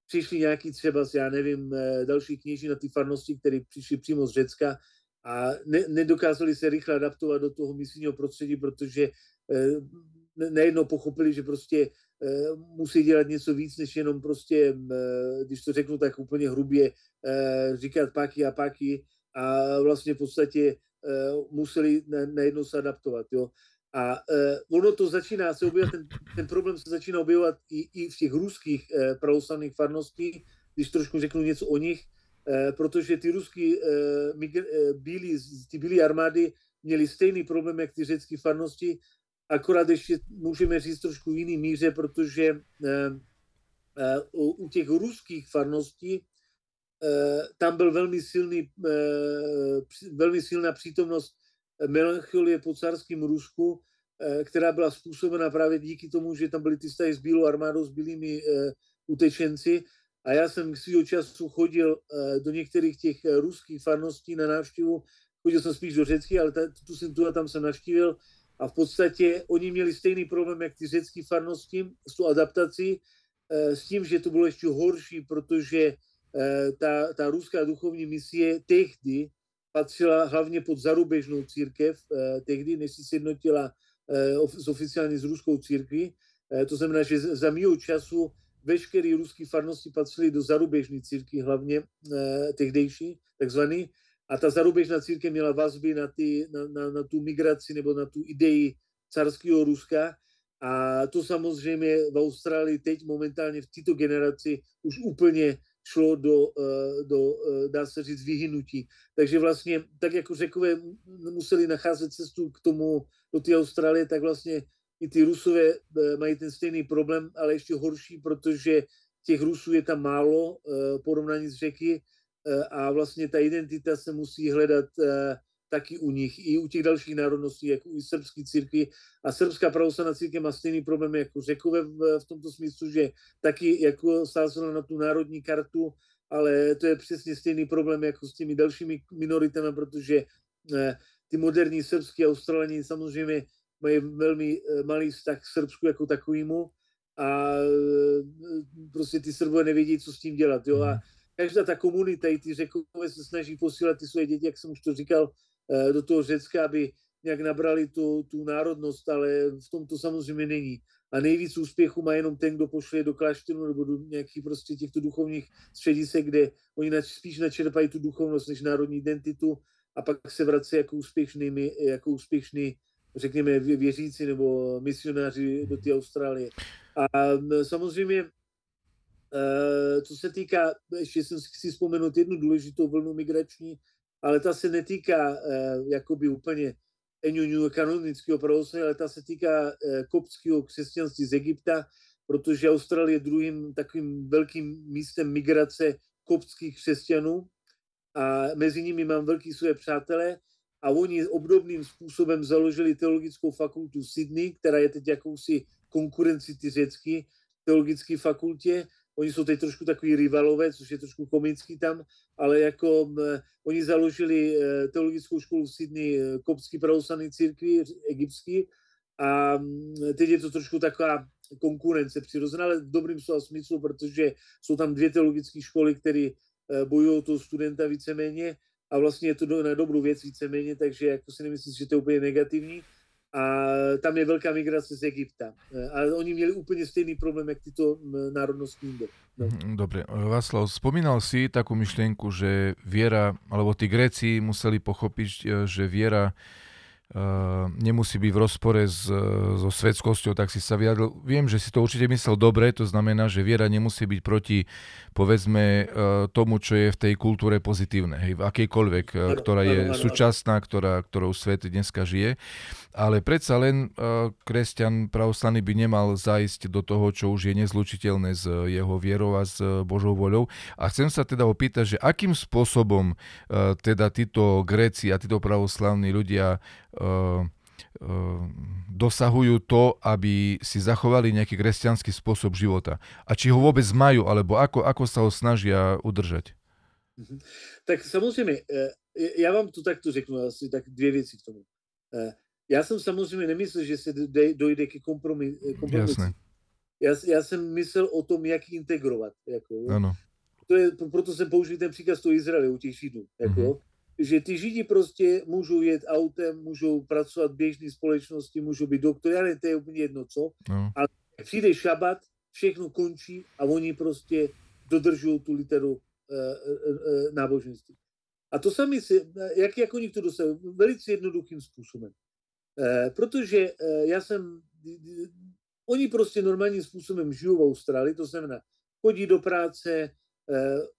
přišli nějaký třeba, já nevím, eh, další kněží na ty farnosti, které přišli přímo z Řecka a ne, nedokázali se rychle adaptovat do toho misijního prostředí, protože eh, nejednou pochopili, že prostě musí dělat něco víc, než jenom prostě, když to řeknu tak úplně hrubě, říkat paky a paky a vlastně v podstatě Eh, museli najednou se adaptovat. Jo. A ono to začíná se objevovat, ten, ten problém se začíná objevovat i, i v těch ruských pravoslavných farností, když trošku řeknu něco o nich, protože ty ruský migr, bílí, ty bílé armády měli stejný problém, jak ty řecké farnosti, akorát ještě můžeme říct trošku jiný míře, protože uh, uh, u těch ruských farností Eh, tam byl velmi silný, eh, velmi silná přítomnost melancholie po carském Rusku, eh, která byla způsobena právě díky tomu, že tam byly ty vztahy s bílou armádou, s bílými utečenci. A já jsem svýho času chodil do některých těch ruských farností na návštěvu. Chodil jsem spíš do řecky, ale tu jsem tu a tam jsem navštívil. A v podstatě oni měli stejný problém, jak ty řecké farnosti s tou adaptací, s tím, že to bylo ještě horší, protože Eh, ta, ta ruská duchovní misie tehdy patřila hlavně pod zarubežnou církev, eh, tehdy, než se sjednotila eh, oficiálně s ruskou církví. To znamená, že za mýho času veškeré ruské farnosti patřily do zarubežní církvy, hlavně tehdejší, takzvaný. A ta zarubežná církev měla vazby na, ty, na, na, na tu migraci nebo na tu idei carského Ruska. A to samozřejmě v Austrálii teď momentálně v této generaci už úplně šlo do, eh, do, eh, dá se říct, vyhynutí. Takže vlastně, tak jako řekové museli nacházet cestu k tomu, do té Austrálie, tak vlastně i ty Rusové eh, mají ten stejný problém, ale ještě horší, protože těch Rusů je tam málo porovnání s řeky a vlastně ta identita se musí hledat taky u nich, i u těch dalších národností, jako i srbské církvy. A srbská pravoslavná církev má stejný problém jako řekové v, v tomto smyslu, že taky jako sázela na tu národní kartu, ale to je přesně stejný problém jako s těmi dalšími minoritami, protože eh, ty moderní srbský Australani samozřejmě mají velmi eh, malý vztah k Srbsku jako takovýmu a eh, prostě ty Srbové nevědí, co s tím dělat. Jo? A mhm. Každá ta komunita, i ty řekové se snaží posílat ty svoje děti, jak jsem už to říkal, Eh, do toho Řecka, aby nějak nabrali tu, tu národnost, ale v tom to samozřejmě není. A nejvíc úspěchu má jenom ten, kdo pošle do klášteru nebo do nějakých prostě těchto duchovních středisek, kde oni spíš načerpají tu duchovnost než národní identitu a pak se vrací jako úspěšný, jako úspěšný řekněme, věřící nebo misionáři do té Austrálie. A samozřejmě, co se týká, ještě jsem si vzpomenout jednu důležitou vlnu migrační, ale ta se netýká uh, jakoby úplně eňuňu kanonického pravoslavia, ale ta se týká uh, koptského křesťanství z Egypta, protože Austrálie je druhým takovým velkým místem migrace koptských křesťanů a mezi nimi mám velký své přátelé a oni obdobným způsobem založili teologickou fakultu Sydney, která je teď jakousi konkurenci ty řecké teologické fakultě Oni jsou teď trošku takový rivalové, což je trošku komický tam, ale jako m, oni založili e, teologickou školu v Sydney, e, kopský pravoslavný církvi, egyptský, a teď je to trošku taková konkurence přirozená, ale v dobrým slova smyslu, protože jsou tam dvě teologické školy, které e, bojují toho studenta víceméně a vlastně je to na dobrou věc víceméně, takže jako si nemyslím, že to je úplně negativní. A tam je velká migrace z Egypta. Ale oni měli úplně stejný problém, jak tyto národnostní jinde. No. Mhm, dobre, Václav, spomínal si takú myšlienku, že viera, alebo tí Gréci museli pochopiť, že viera Uh, nemusí byť v rozpore s, so svetskosťou, tak si sa vyjadril. Viem, že si to určite myslel dobre, to znamená, že viera nemusí byť proti, povedzme, uh, tomu, čo je v tej kultúre pozitívne, hej, v akejkoľvek, ktorá je súčasná, ktorá, ktorou svet dneska žije ale predsa len kresťan pravoslavný by nemal zajsť do toho, čo už je nezlučiteľné s jeho vierou a s Božou voľou. A chcem sa teda opýtať, že akým spôsobom teda títo Gréci a títo pravoslavní ľudia dosahujú to, aby si zachovali nejaký kresťanský spôsob života. A či ho vôbec majú, alebo ako, ako sa ho snažia udržať? Mhm. Tak samozřejmě, já vám to takto řeknu asi tak dvě věci k tomu. Já jsem samozřejmě nemyslel, že se dojde ke kompromisu. Jasné. Já, já jsem myslel o tom, jak integrovat. Jako, ano. To je, proto jsem použil ten příkaz toho Izraele u těch Židů. Jako, mm-hmm. Že ty Židi prostě můžou jet autem, můžou pracovat v běžné společnosti, můžou být doktory, ale to je úplně jedno co. No. Ale přijde šabat, všechno končí a oni prostě dodržují tu literu uh, uh, náboženství. A to sami si, jak, jak oni to dosahují? Velice jednoduchým způsobem. Eh, protože eh, já jsem, oni prostě normálním způsobem žijou v Austrálii, to znamená, chodí do práce,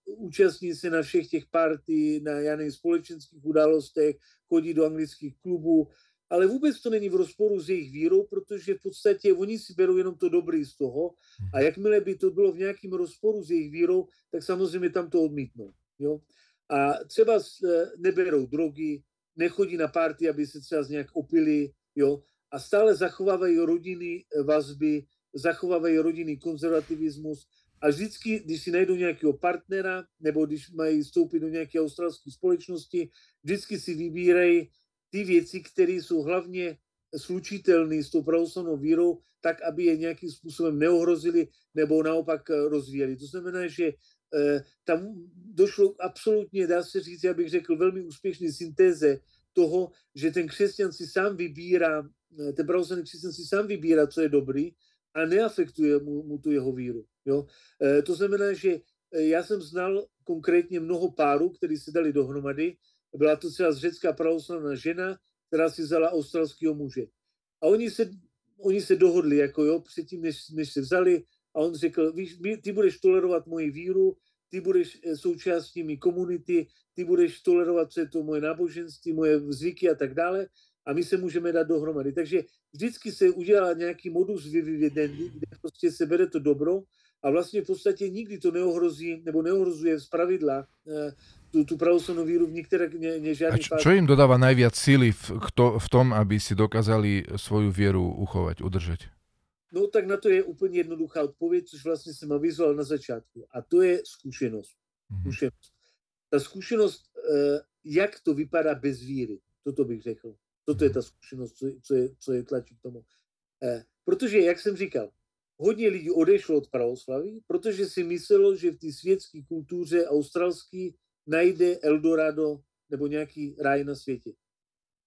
účastní se na všech těch party, na nevím, společenských událostech, chodí do anglických klubů, ale vůbec to není v rozporu s jejich vírou, protože v podstatě oni si berou jenom to dobré z toho a mhm. jakmile by to bylo v nějakém rozporu s jejich vírou, tak samozřejmě tam to odmítnou. Jo? A třeba neberou drogy, nechodí na party, aby se třeba nějak opili, jo, a stále zachovávají rodiny eh, vazby, zachovávají rodinný konzervativismus a vždycky, když si najdou nějakého partnera, nebo když mají vstoupit do nějaké australské společnosti, vždycky si vybírají ty věci, které jsou hlavně slučitelné s tou pravoslavnou vírou, tak, aby je nějakým způsobem neohrozili nebo naopak eh, rozvíjeli. To znamená, že eh, tam došlo absolutně, dá se říct, já bych řekl, velmi úspěšné syntéze toho, že ten křesťan si sám vybírá, eh, ten pravoslavný křesťan si sám vybírá, co je dobrý a neafektuje mu, mu tu jeho víru. Jo? E, to znamená, že já jsem znal konkrétně mnoho párů, kteří se dali dohromady. Byla to třeba řecká pravoslavná žena, která si vzala australského muže. A oni se, oni se dohodli, jako jo, předtím, než, než se vzali, a on řekl, víš, ty budeš tolerovat moji víru, ty budeš eh, součástí mý komunity, ty budeš tolerovat, to moje náboženství, moje zvyky a tak dále a my se můžeme dát dohromady. Takže vždycky se udělá nějaký modus vivendi, kde prostě se bere to dobro a vlastně v podstatě nikdy to neohrozí nebo neohrozuje z pravidla eh, tu, tu pravoslavnú víru v niektoré ne, ne A čo, čo im dodáva najviac síly v, v tom, aby si dokázali svoju vieru uchovať, udržať? No tak na to je úplně jednoduchá odpověď, což vlastně jsem avizoval na začátku. A to je zkušenost. Mhm. zkušenost. Ta zkušenost, eh, jak to vypadá bez víry, toto bych řekl. Toto je ta zkušenost, co, co, je, co je tlačí k tomu. Eh, protože, jak jsem říkal, hodně lidí odešlo od pravoslaví, protože si myslelo, že v té světské kultuře australský najde Eldorado nebo nějaký ráj na světě.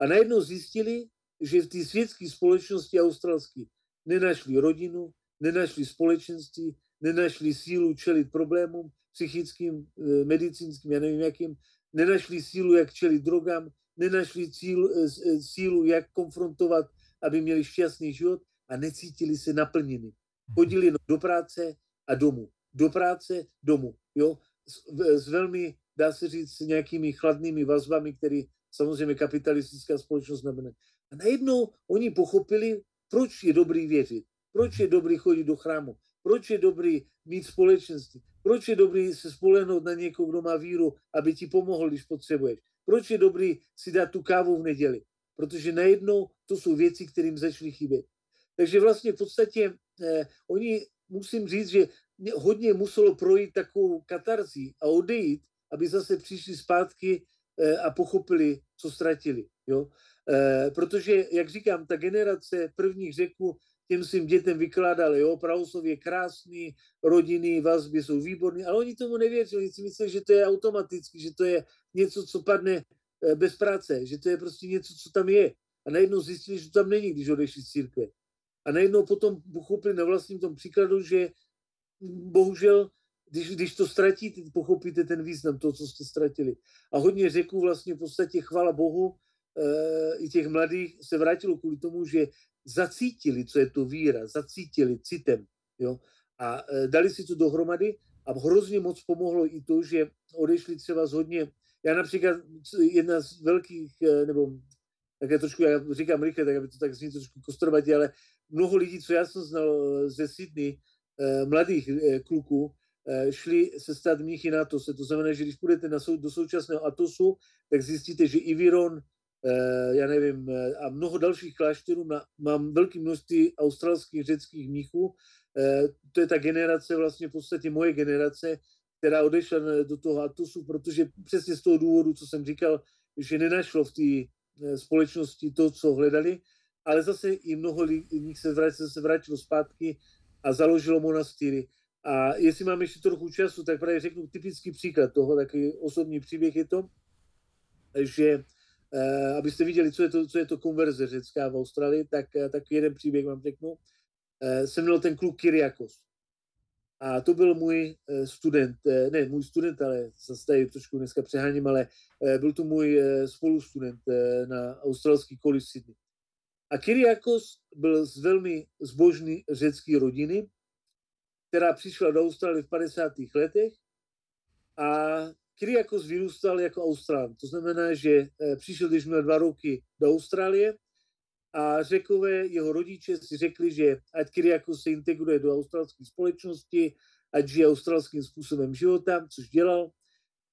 A najednou zjistili, že v té světské společnosti australské nenašli rodinu, nenašli společenství, nenašli sílu čelit problémům psychickým, eh, medicínským, já nevím jakým, nenašli sílu, jak čelit drogám, nenašli cíl, eh, eh, sílu, jak konfrontovat, aby měli šťastný život a necítili se naplněni. Chodili jenom do práce a domů. Do práce, domů. Jo? S, s velmi, dá se říct, s nějakými chladnými vazbami, které samozřejmě kapitalistická společnost znamená. A najednou oni pochopili, proč je dobrý věřit? Proč je dobrý chodit do chrámu? Proč je dobrý mít společenství? Proč je dobrý se spolehnout na někoho, kdo má víru, aby ti pomohl, když potřebuješ? Proč je dobrý si dát tu kávu v neděli? Protože najednou to jsou věci, kterým začaly chybět. Takže vlastně v podstatě eh, oni, musím říct, že hodně muselo projít takovou katarzí a odejít, aby zase přišli zpátky eh, a pochopili, co ztratili. Jo? Eh, protože, jak říkám, ta generace prvních řeků těm svým dětem vykládali, jo, pravoslav je krásný, rodiny, vazby jsou výborné, ale oni tomu nevěří, oni si myslí, že to je automaticky, že to je něco, co padne eh, bez práce, že to je prostě něco, co tam je. a najednou zjistili, že to tam není, když odešli z církve. A najednou potom pochopili na vlastním tom příkladu, že bohužel, když, když to ztratíte, pochopíte ten význam toho, co jste ztratili. A hodně řeků vlastně v podstatě chvala Bohu, e, i těch mladých se vrátilo kvůli tomu, že zacítili, co je to víra, zacítili citem, jo, a e, dali si to dohromady a hrozně moc pomohlo i to, že odešli třeba z hodně, já například jedna z velkých, e, nebo tak já trošku, já říkám rychle, tak aby to tak zní trošku kostrobatě, ale mnoho lidí, co já jsem znal e, ze Sydney, mladých kluků, šli se stát mnichy na to. To znamená, že když půjdete na sou, do současného Atosu, tak zjistíte, že Iviron, já nevím, a mnoho dalších klášterů, mám velké množství australských řeckých mnichů, Eh, to je ta generace, vlastně v podstatě moje generace, která odešla do toho Atosu, protože přesně z toho důvodu, co jsem říkal, že nenašlo v té eh, společnosti to, co hledali, ale zase i mnoho lidí se, vrátilo, se vrátilo zpátky a založilo monastýry. A jestli mám ještě trochu času, tak právě řeknu typický příklad toho, takový osobní příběh je to, že eh, abyste viděli, co je to, co je to konverze řecká v Austrálii, tak, tak jeden příběh vám řeknu. Eh, jsem měl ten kluk Kyriakos. A to byl můj eh, student, eh, ne můj student, ale zase tady trošku dneska přeháním, ale byl to můj spolustudent na australský college Sydney. A Kyriakos byl z velmi zbožný řecké rodiny, která přišla do Austrálie v 50. letech a Kyriakos vyrůstal jako Austrán. To znamená, že přišel, když měl dva roky do Austrálie a řekové, jeho rodiče si řekli, že ať Kyriakos se integruje do australské společnosti, ať žije australským způsobem života, což dělal.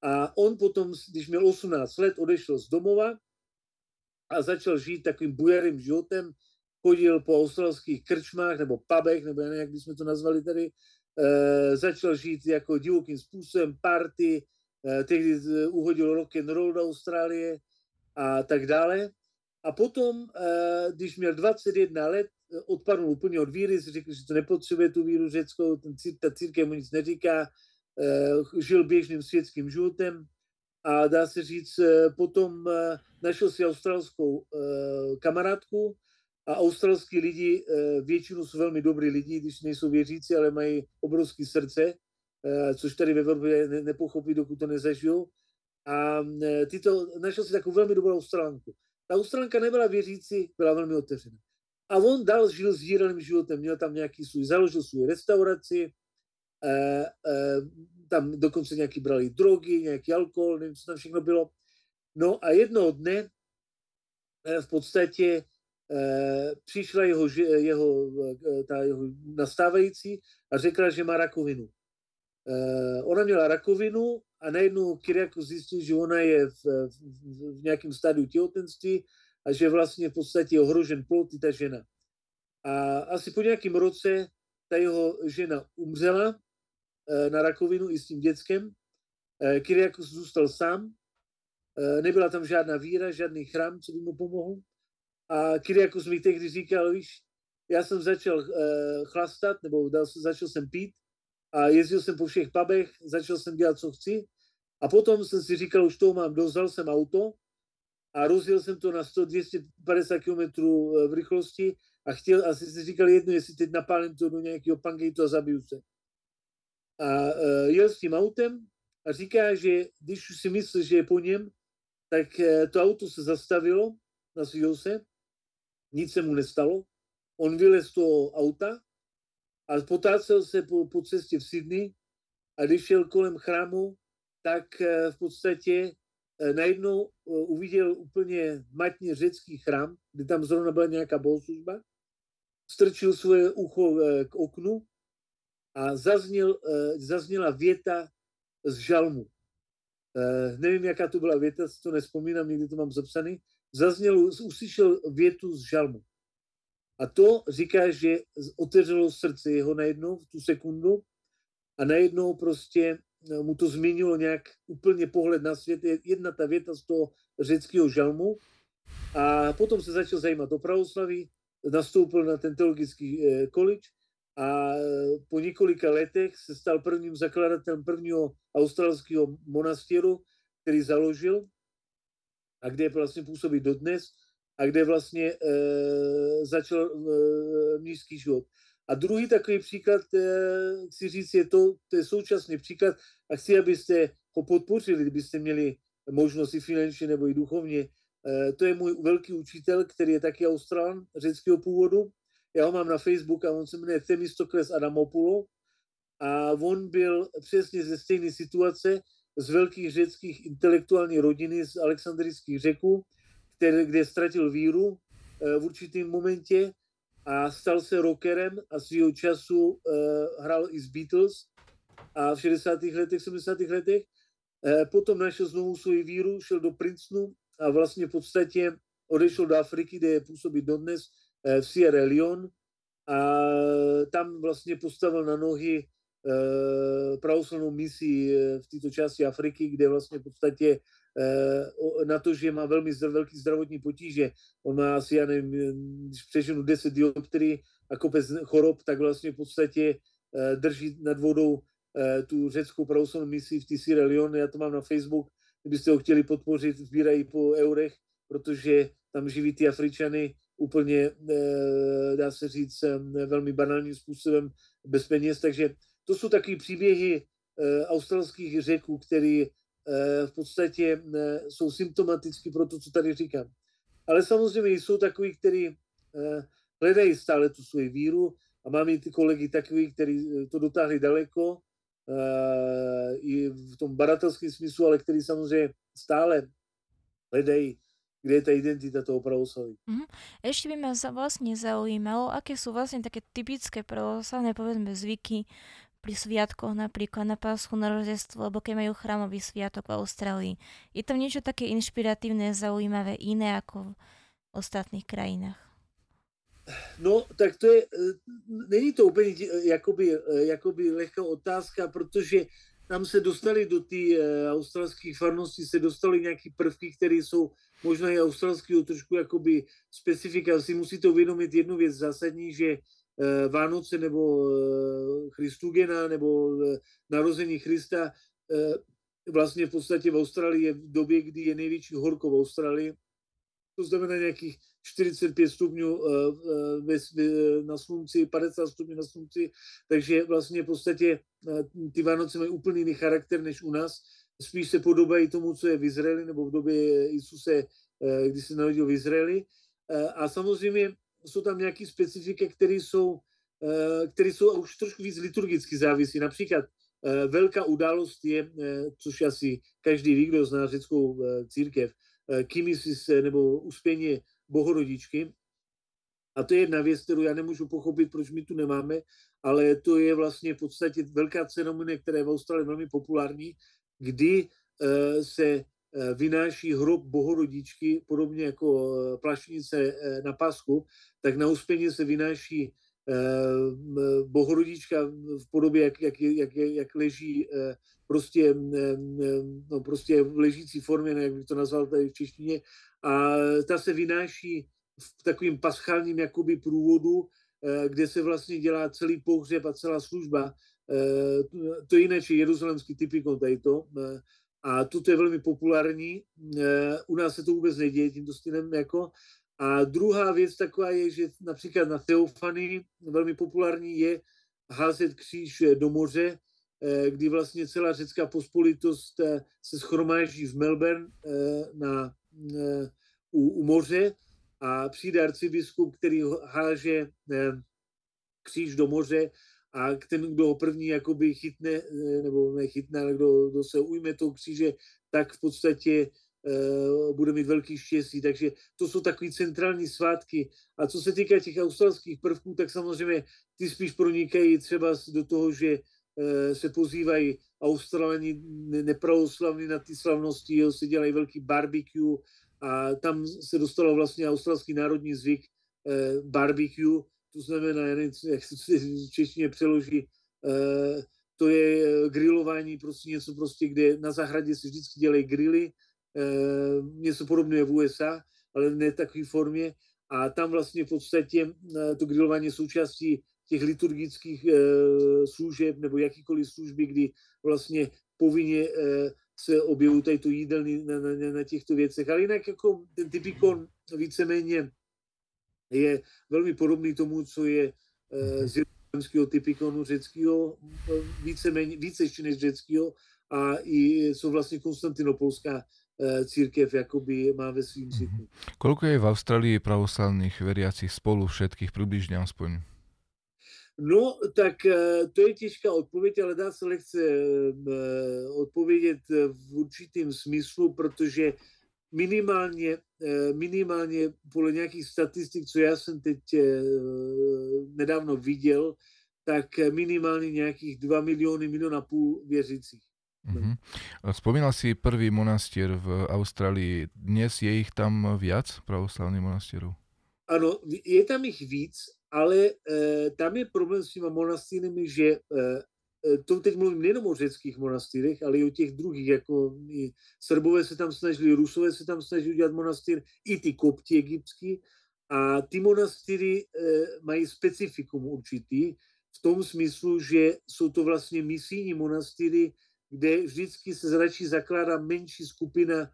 A on potom, když měl 18 let, odešel z domova a začal žít takovým bujarým životem, chodil po australských krčmách nebo pubech, nebo nevím, jak bychom to nazvali tady, e, začal žít jako divokým způsobem, party, e, tehdy uhodil rock and roll do Austrálie a tak dále. A potom, eh, když měl 21 let, eh, odpadl úplně od víry, řekl, že to nepotřebuje tu víru řeckou, ten, ta církev mu nic neříká, eh, žil běžným světským životem a dá se říct, potom našel si australskou kamarádku a australský lidi většinou jsou velmi dobrý lidi, když nejsou věřící, ale mají obrovské srdce, což tady ve Evropě nepochopí, dokud to nezažijou. A tyto, našel si takovou velmi dobrou australánku. Ta Australanka nebyla věřící, byla velmi otevřená. A on dal, žil sdíraným životem, měl tam nějaký svůj, založil svou restauraci, eh, eh, tam dokonce nějaký brali drogy, nějaký alkohol, nevím, co tam všechno bylo. No a jednoho dne eh, v podstatě eh, přišla jeho, jeho, eh, ta jeho nastávající a řekla, že má rakovinu. Eh, ona měla rakovinu a najednou Kyriakos zjistil, že ona je v, v, v nějakém stádiu těhotenství a že vlastně v podstatě je ohrožen plod i ta žena. A asi po nějakém roce ta jeho žena umřela eh, na rakovinu i s tím dětskem. Eh, Kyriakos zůstal sám, nebyla tam žádná víra, žádný chrám, co by mu pomohl. A Kyriakos mi tehdy říkal, víš, já jsem začal chlastat, nebo dal, začal jsem pít a jezdil jsem po všech pubech, začal jsem dělat, co chci a potom jsem si říkal, už to mám, dozal jsem auto a rozjel jsem to na 100-250 km eh, v rychlosti a chtěl, asi si říkal jedno, jestli teď napálím to do nějakého pangejtu a zabiju se. A uh, jel s tím autem a říká, že když už si myslel, že je po něm, tak uh, to auto se zastavilo, nasvíjel se, nic se mu nestalo. On vylez z toho auta a potácel se po, po cestě v Sydney a když šel kolem chrámu, tak eh, v podstatě eh, najednou eh, uviděl úplně matně řecký chrám, kde tam zrovna byla nějaká bohoslužba, strčil svoje ucho k oknu a zazněl, zazněla věta z žalmu. Nevím, jaká to byla věta, to nespomínám, někdy to mám zapsaný. Zazněl, uslyšel větu z žalmu. A to říká, že otevřelo srdce jeho najednou v tu sekundu a najednou prostě no, mu to změnilo nějak úplně pohled na svět. Jedna ta věta z toho řeckého žalmu a potom se začal zajímat o pravoslaví, nastoupil na ten teologický eh, college a po několika letech se stal prvním zakladatelem prvního australského monastěru, který založil a kde vlastně působí dodnes a kde vlastně začal mnižský život. A druhý takový příklad, chci říct, je to, to je současný příklad a chci, abyste ho podpořili, kdybyste měli možnosti finančně nebo i duchovně. To je můj velký učitel, který je taky Australan, řeckého původu. Já ho mám na Facebook a on se jmenuje Themistokles Adamopoulos a on byl přesně ze stejné situace z velkých řeckých intelektuální rodiny z alexandrijských řeků, které, kde ztratil víru v určitém momentě a stal se rockerem a svýho času uh, hrál i z Beatles a v 60. letech, 70. letech. Uh, potom našel znovu svoji víru, šel do Princetonu a vlastně v podstatě odešel do Afriky, kde působí dodnes v Sierra Leone a tam vlastně postavil na nohy pravoslavnou misi v této části Afriky, kde vlastně v podstatě Eh, na to, že má velmi velký zdravotní potíže. On má asi, já nevím, když přeženu 10 dioptrií a kopec chorob, tak vlastně v podstatě eh, drží nad vodou eh, tu řeckou pravoslavnou misi v Sierra Leone. Já to mám na Facebook, kdybyste ho chtěli podpořit, sbírají po eurech, protože tam živí ty Afričany úplně, dá se říct, velmi banálním způsobem bez peněz. Takže to jsou takové příběhy australských řeků, které Eh, v podstatě eh, jsou symptomaticky pro to, co tady říkám. Ale samozřejmě jsou takový, eh, hledají stále tu svoji víru a máme i ty kolegy takový, kteří to dotáhli daleko i v tom baratelském smyslu, ale který samozřejmě stále hledají kde je ta identita toho pravoslavy. Mm-hmm. Ešte by ma za, vlastne zaujímalo, aké sú vlastne také typické pravoslavné, povedzme, zvyky pri sviatkoch, napríklad na Páschu, na Rojdestvo, alebo keď majú chrámový sviatok v Austrálii. Je tam niečo také inšpiratívne, zaujímavé, iné ako v ostatných krajinách? No, tak to je, e, není to úplně e, jakoby, e, jakoby lehká otázka, protože tam se dostali do té australské farnosti, se dostali nějaké prvky, které jsou možná i australského trošku jakoby specifika. Si musíte uvědomit jednu věc zásadní, že Vánoce nebo eh, Christugena nebo eh, narození Krista vlastně v podstatě v Austrálii je v době, kdy je největší horko v Austrálii. To znamená nějakých 45 stupňů na slunci, 50 stupňů na slunci, takže vlastně v podstatě ty Vánoce mají úplně jiný charakter než u nás. Spíš se podobají tomu, co je v Izraeli, nebo v době Isuse, kdy se narodil v Izraeli. A samozřejmě jsou tam nějaké specifika, které jsou, eh, které jsou už trošku víc liturgicky závisí. Například eh, velká událost je, eh, což asi každý ví, kdo zná řeckou církev, Kimisis nebo uspění bohorodičky. A to je jedna věc, kterou já nemůžu pochopit, proč my tu nemáme, ale to je vlastně v podstatě velká ceremonie, která je v Austrálii velmi populární, kdy se vynáší hrob bohorodičky, podobně jako eh, plašnice eh, na pasku, tak na uspění se vynáší bohorodička v podobě, jak, jak, jak, jak leží prostě, no prostě v ležící formě, jak bych to nazval tady v češtině, a ta se vynáší v takovým paschálním jakoby průvodu, kde se vlastně dělá celý pohřeb a celá služba. To je jiné, či jeruzalemský typikon tady to, a toto je velmi populární. Eh, u nás se to vůbec neděje tímto stylem. Jako. A druhá věc taková je, že například na Teofany velmi populární je házet kříž do moře, eh, kdy vlastně celá řecká pospolitost eh, se schromáží v Melbourne na, u, u moře a přijde arcibiskup, který háže kříž do moře a ten, kdo ho první jakoby chytne, eh, nebo nechytne, ale kdo, kdo se ujme toho kříže, tak v podstatě uh, bude mít velký štěstí. Takže to jsou takové centrální svátky. A co se týká těch australských prvků, tak samozřejmě ty spíš pronikají třeba do toho, že uh, se pozývají Australani nepravoslavní na ty slavnosti, jo, se dělají velký barbecue a tam se dostalo vlastně australský národní zvyk uh, barbecue, to znamená, já nevím, jak se v češtině přeloží, eh, to je eh, grilování, prostě něco prostě, kde na zahradě se vždycky dělají grily, eh, něco podobného v USA, ale ne v takové formě. A tam vlastně v podstatě to grilování je součástí těch liturgických služeb nebo jakýkoliv služby, kdy vlastně povinně se objevují tady tu jídelny na, na, na těchto věcech. Ale jinak jako ten typikon víceméně je velmi podobný tomu, co je uh, z jeruzalemského typikonu řeckého, víceméně, více ještě než řeckého, a i co vlastně konstantinopolská církev jakoby má ve svým cyklu. Koľko je v Austrálii pravoslavných veriacich spolu všetkých približne aspoň? No, tak eh, to je těžká odpověď, ale dá se lehce eh, odpovědět v určitém smyslu, protože minimálně, eh, minimálně podle nějakých statistik, co já jsem teď nedávno viděl, tak minimálně nějakých 2 miliony, milion a půl věřících. Uh-huh. Spomínal si prvý monastier v Austrálii. Dnes je ich tam viac, pravoslavných monastierov? Ano, je tam ich víc, ale e, tam je problém s těma monastýrami, že e, to teď mluvím nejenom o řeckých monastýrech, ale i o těch druhých, jako i Srbové se tam snažili, Rusové se tam snažili udělat monastýr, i ty kopti egyptský. A ty monastýry e, mají specifikum určitý, v tom smyslu, že jsou to vlastně misijní monastýry, kde vždycky se radši zakládá menší skupina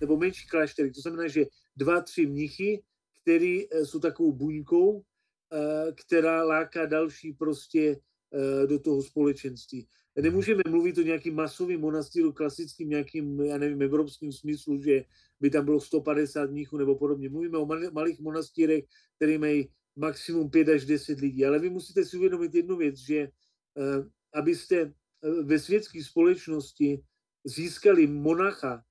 nebo menší kláštery. To znamená, že dva, tři mnichy, který eh, jsou takovou buňkou, eh, která láká další prostě eh, do toho společenství. Nemůžeme mluvit o nějakým masovým monastýru, klasickým nějakým, já nevím, evropským smyslu, že by tam bylo 150 mnichů nebo podobně. Mluvíme o malých monastýrech, které mají maximum 5 až 10 lidí. Ale vy musíte si uvědomit jednu věc, že abyste ve světské společnosti získali monacha,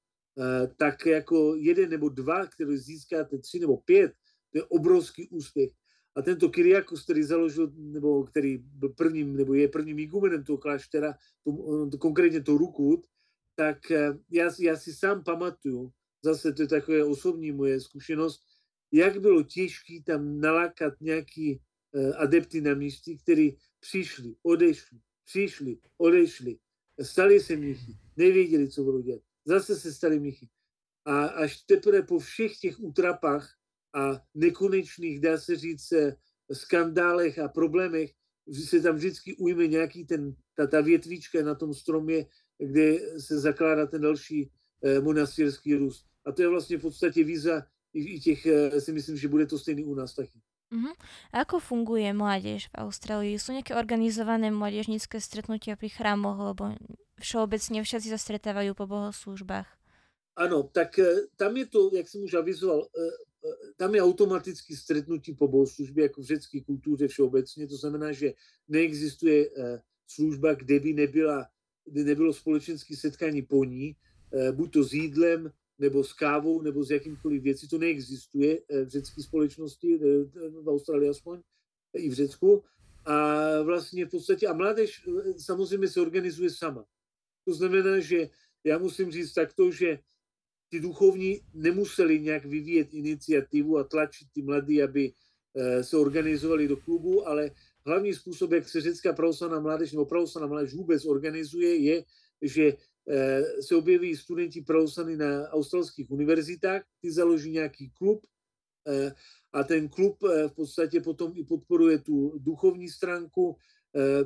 tak jako jeden nebo dva, který získáte tři nebo pět, to je obrovský úspěch. A tento Kyriakos, který založil, nebo který byl prvním, nebo je prvním igumenem toho kláštera, to, konkrétně to Rukut, tak eh, já, já si sám pamatuju, zase to je takové osobní moje zkušenost, jak bylo těžké tam nalákat nějaký uh, adepty na místě, kteří přišli, odešli, přišli, odešli, stali se mnichy, nevěděli, co budou dělat. Zase se stali mnichy. A až teprve po všech těch útrapách a nekonečných, dá se říct, eh, skandálech a problémech, že se tam vždycky ujme nějaký ten, ta, ta větvička na tom stromě, kde se zakládá ten další eh, monastýrský růst. A to je vlastně v podstatě víza i, těch, eh, si myslím, že bude to stejný u nás taky. Uh-huh. A ako funguje mládež v Austrálii? Sú nejaké organizované mládežnícke stretnutia pri chrámoch, lebo všeobecne všetci sa stretávajú po bohoslužbách? Ano, tak tam je to, jak jsem už avizoval, tam je automaticky stretnutí po bohoslužbě, jako v řecké kultuře všeobecně. To znamená, že neexistuje eh, služba, kde by nebyla, kde nebylo společenské setkání po ní, eh, buď to s jídlem, nebo s kávou, nebo s jakýmkoliv věcí. To neexistuje eh, v řecké společnosti, v Austrálii aspoň, i v Řecku. A vlastně v podstatě, a mládež samozřejmě se organizuje sama. To znamená, že já musím říct takto, že ty duchovní nemuseli nějak vyvíjet iniciativu a tlačit ty mladí, aby eh, se organizovali do klubu, ale hlavní způsob, jak se řecká pravoslavná mládež nebo pravoslavná mládež vůbec organizuje, je, že eh, se objeví studenti pravoslavní na australských univerzitách, ty založí nějaký klub eh, a ten klub v podstatě potom i podporuje tu duchovní stránku,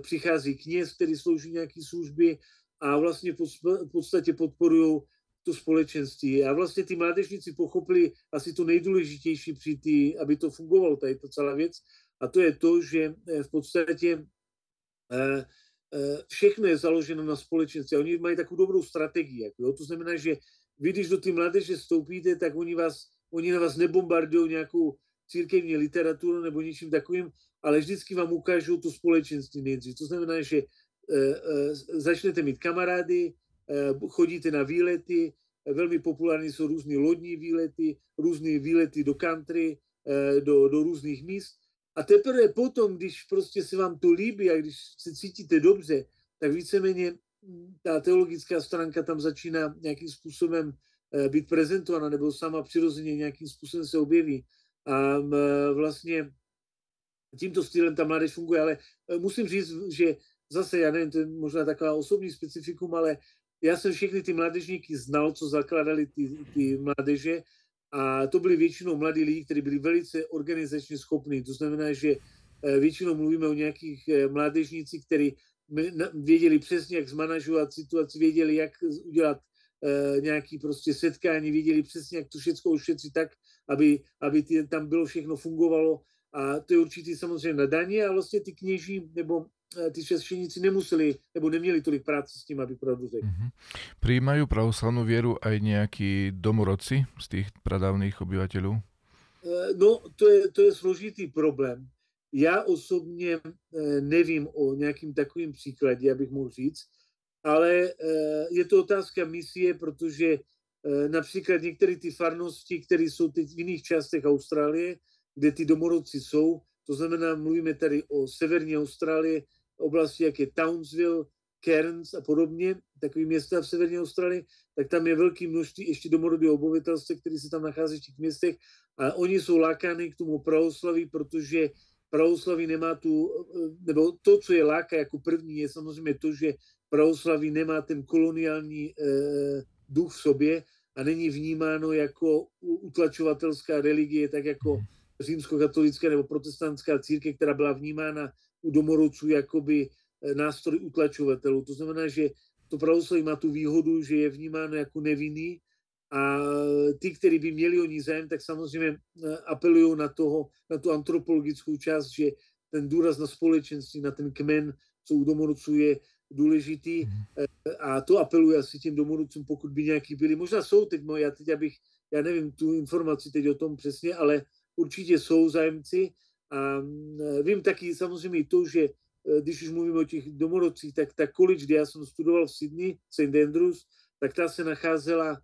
přichází kněz, který slouží nějaké služby a vlastně v podstatě podporují to společenství. A vlastně ty mládežníci pochopili asi to nejdůležitější při tý, aby to fungovalo, tady to celá věc. A to je to, že eh, v podstatě eh, eh, všechno je založeno na společenství. Oni mají takovou dobrou strategii. Jako, to znamená, že vy, když do té mládeže vstoupíte, tak oni, vás, oni na vás nebombardují nějakou církevní literaturu nebo něčím takovým, ale vždycky vám ukážou to společenství nejdřív. To znamená, že začnete mít kamarády, chodíte na výlety, eh, velmi populární jsou různé lodní výlety, různé výlety do country, eh, do, do různých míst. A teprve potom, když prostě se vám to líbí a když se cítíte dobře, tak víceméně hm, ta teologická stránka tam začíná nějakým způsobem být prezentována, nebo sama přirozeně nějakým způsobem se objeví. A vlastně tímto stylem ta mládež funguje, ale musím říct, že zase, já nevím, to je možná taková osobní specifikum, ale já jsem všechny ty mládežníky znal, co zakladali ty, ty mládeže a to byli většinou mladí lidi, kteří byli velice organizačně schopní. To znamená, že eh, většinou mluvíme o nějakých eh, mládežnících, kteří věděli přesně, jak zmanažovat situaci, věděli, jak udělat e, nějaký prostě setkání, věděli přesně, jak to všechno ušetřit tak, aby, aby tam bylo všechno fungovalo. A to je určitý samozřejmě nadání a vlastně ty kněží nebo e, ty svešeníci nemuseli nebo neměli tolik práce s tím, aby pravdu řekli. Mm-hmm. Přijímají pravoslavnou věru aj nějaký domorodci z těch pradávných obyvatelů? E, no, to je, to je složitý problém. Já osobně eh, nevím o nějakým takovým příkladě, abych mohl říct, ale eh, je to otázka misie, protože eh, například některé ty farnosti, které jsou teď v jiných částech Austrálie, kde ty domorodci jsou, to znamená, mluvíme tady o severní Austrálie, oblasti, jak je Townsville, Cairns a podobně, takové města v severní Austrálii, tak tam je velké množství ještě domorodého obyvatelstva, které se tam nachází v těch městech. A oni jsou lákány k tomu pravoslaví, protože pravoslaví nemá tu, nebo to, co je láka jako první, je samozřejmě to, že pravoslaví nemá ten koloniální eh, duch v sobě a není vnímáno jako utlačovatelská religie, tak jako římskokatolická nebo protestantská církev, která byla vnímána u domorodců jakoby eh, nástroj utlačovatelů. To znamená, že to pravoslaví má tu výhodu, že je vnímáno jako nevinný a ty, kteří by měli o ní zájem, tak samozřejmě eh, apelují na, toho, na tu antropologickou část, že ten důraz na společenství, na ten kmen, co u domorodců je důležitý. Mhm. Eh, a to apeluje asi těm domorodcům, pokud by nějaký byli. Možná jsou teď moje, já teď abych, já nevím tu informaci teď o tom přesně, ale určitě jsou zájemci. A mm, vím taky samozřejmě i to, že eh, když už mluvíme o těch domorodcích, tak ta college, kde já jsem studoval v Sydney, St. Andrews, tak ta se nacházela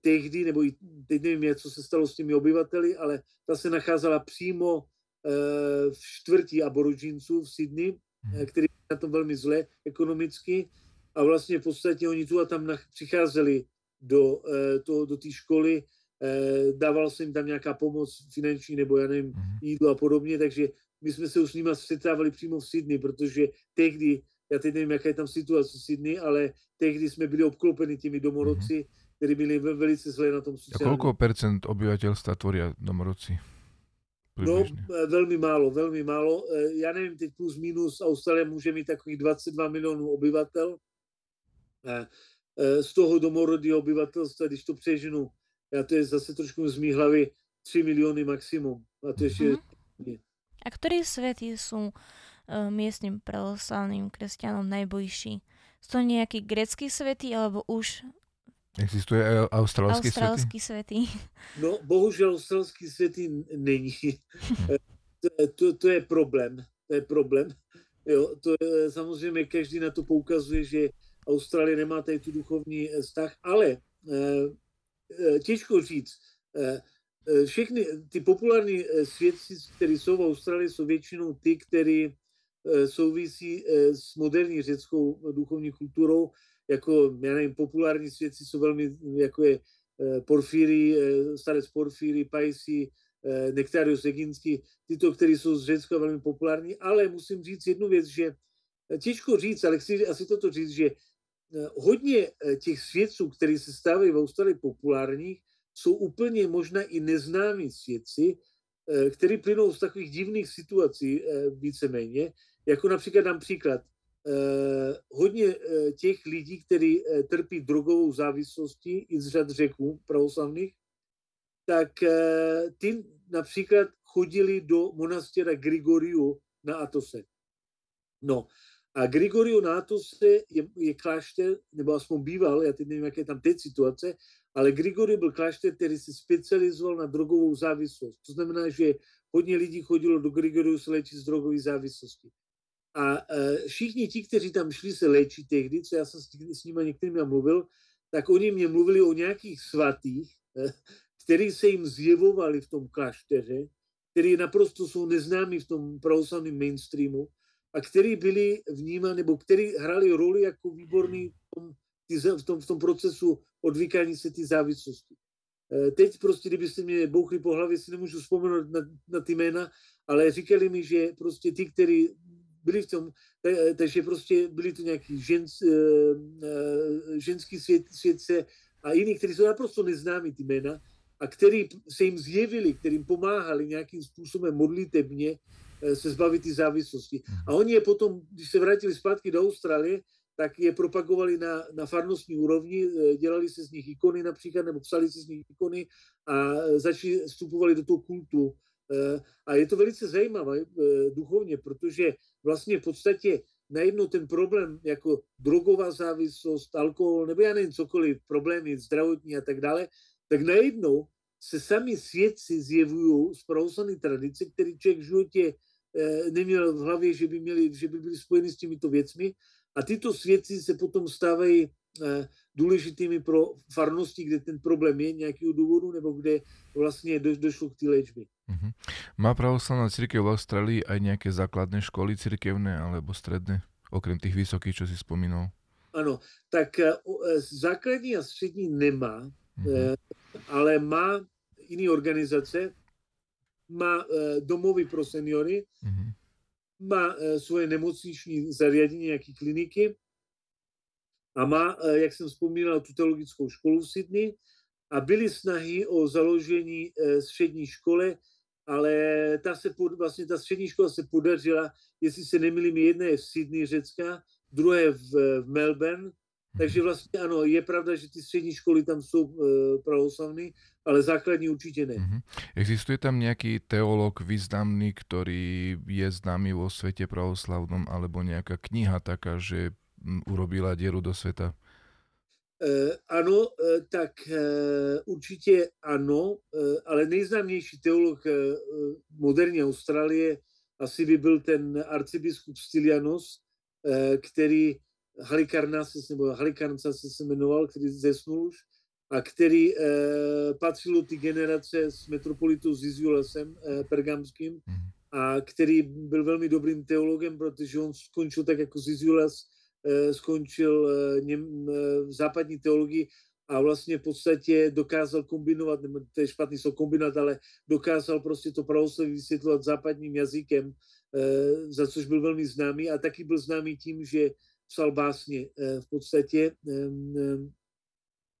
tehdy, nebo i teď nevím, co se stalo s těmi obyvateli, ale ta se nacházela přímo eh, v čtvrtí aboriginců v Sydney, eh, který na tom velmi zle ekonomicky a vlastně v podstatě oni tu a tam přicházeli do, eh, to, do té školy, dával se jim tam nějaká pomoc finanční nebo já nevím, mhm. jídlo a podobně, takže my jsme se už s nimi setkávali přímo v Sydney, protože tehdy, já teď nevím, jaká je tam situace v Sydney, ale tehdy jsme byli obklopeni těmi domorodci, mm-hmm ktorí byli velice zlé na tom sociálnom. A koľko percent obyvateľstva tvoria domorodci? No, e, veľmi málo, veľmi málo. E, ja neviem, teď plus minus Austrália môže mít takových 22 miliónov obyvateľ. E, z toho domorodého obyvatelstva, když to přeženu, já to je zase trošku z mých hlavy 3 milióny maximum. A to ešte... Mm-hmm. A ktorí svety sú uh, miestnym pravoslavným kresťanom najbližší? Sú to nejakí greckí svety, alebo už Existuje australský, australský světý? <laughs> No, bohužel australský světý není. <laughs> to, to, to je problém. To je problém. Jo, to je, samozřejmě každý na to poukazuje, že Austrálie nemá tady tu duchovní eh, vztah, ale těžko říct. E, všechny ty populární svědci, kteří jsou v Austrálii, jsou většinou ty, kteří souvisí s moderní řeckou duchovní kulturou jako, já nevím, populární svědci jsou velmi, jako je eh, Porfíry, eh, starec Porfíry, Pajsi, eh, Nektarius Eginský, tyto, které jsou z Řecka velmi populární, ale musím říct jednu věc, že těžko říct, ale chci asi toto říct, že hodně těch svědců, kteří se stávají v Austrálii populárních, jsou úplně možná i neznámí svědci, který plynou z takových divných situací víceméně, jako například dám příklad, Eh, hodně eh, těch lidí, kteří eh, trpí drogovou závislostí i z řad řeků pravoslavných, tak ty například chodili do monastěra Grigoriu na Atose. No a Grigoriu na Atose je, je klášter, nebo aspoň býval, já teď nevím, jaké tam teď situace, ale Grigoriu byl klášter, který se specializoval na drogovou závislost. To znamená, že hodně lidí chodilo do Grigoriu se léčit z drogové závislosti. A e, všichni ti, kteří tam šli se léčit tehdy, co já jsem s nimi některými mluvil, tak oni mě mluvili o nějakých svatých, e, kteří se jim zjevovali v tom klášteře, který naprosto jsou neznámí v tom pravoslavném mainstreamu a který byli vnímáni, nebo který hrali roli jako výborný v tom, v tom, v tom procesu odvykání se ty závislosti. E, teď prostě, kdybyste mě bouchli po hlavě, si nemůžu vzpomenout na, na ty jména, ale říkali mi, že prostě ty, kteří byli v tom, takže prostě byli to nějaký žens, eh, eh, ženský svět, světce a jiní, kteří jsou naprosto neznámí ty jména a který se jim zjevili, kterým pomáhali nějakým způsobem modlitebně se zbavit ty závislosti. A oni je potom, když se vrátili zpátky do Austrálie, tak je propagovali na, na farnostní úrovni, dělali se z nich ikony například, nebo psali si z nich ikony a začali, vstupovali do toho kultu. A je to velice zajímavé duchovně, protože vlastně v podstatě najednou ten problém jako drogová závislost, alkohol, nebo já nevím, cokoliv, problémy zdravotní a tak dále, tak najednou se sami svědci zjevují z pravoslavné tradice, který člověk v životě eh, neměl v hlavě, že by, měli, že by byli spojeni s těmito věcmi. A tyto svědci se potom stávají eh, důležitými pro farnosti, kde ten problém je nějakého důvodu, nebo kde vlastně do, došlo k té léčbě. Uh-huh. Má pravoslavná církev v Austrálii aj nejaké základné školy církevné alebo stredné, okrem tých vysokých, čo si spomínal? Ano, tak uh, základní a střední nemá, uh-huh. uh, ale má jiné organizace, má uh, domovy pro seniory, uh-huh. má uh, svoje nemocniční zariadení, nějaké kliniky a má, jak jsem vzpomínal, tu teologickou školu v Sydney a byly snahy o založení střední škole, ale ta se pod, vlastně ta střední škola se podařila, jestli se nemýlím, jedna je v Sydney, Řecka, druhé v, v Melbourne, takže vlastně ano, je pravda, že ty střední školy tam jsou e, pravoslavné, ale základní určitě ne. Mm-hmm. Existuje tam nějaký teolog významný, který je známý vo světě pravoslavnom, alebo nějaká kniha taká, že urobila dieru do světa? Eh, ano, eh, tak eh, určitě ano, ale nejznámější teolog moderní Austrálie asi by byl ten arcibiskup Stylianos, který Halikarnas, nebo Halikarnca se se jmenoval, který zesnul už, a který patřil do ty generace s metropolitou Ziziulasem pergamským mhm. a který byl velmi dobrým teologem, protože on skončil tak jako Ziziulas Eh, skončil eh, něm, eh, v západní teologii a vlastně v podstatě dokázal kombinovat, nebo to je špatný slovo kombinovat, ale dokázal prostě to pravoslaví vysvětlovat západním jazykem, za což byl velmi známý a taky byl známý tím, že psal básně v podstatě,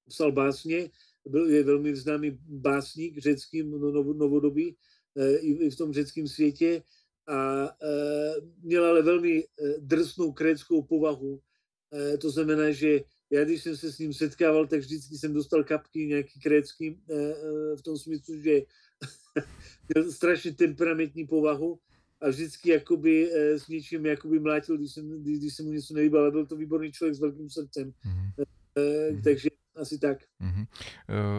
psal básně, byl, je velmi známý básník řecký novodobý i v tom řeckém světě a e, měl ale velmi drsnou kréckou povahu. To znamená, že já, když jsem se s ním setkával, tak vždycky jsem dostal kapky nějaký krécký v tom smyslu, že <laughs> měl strašně temperamentní povahu a vždycky jakoby s něčím jakoby mlátil, když, jsem, když, se mu něco nelíbilo, ale byl to výborný člověk s velkým srdcem. Mm-hmm. Takže asi tak. Uh,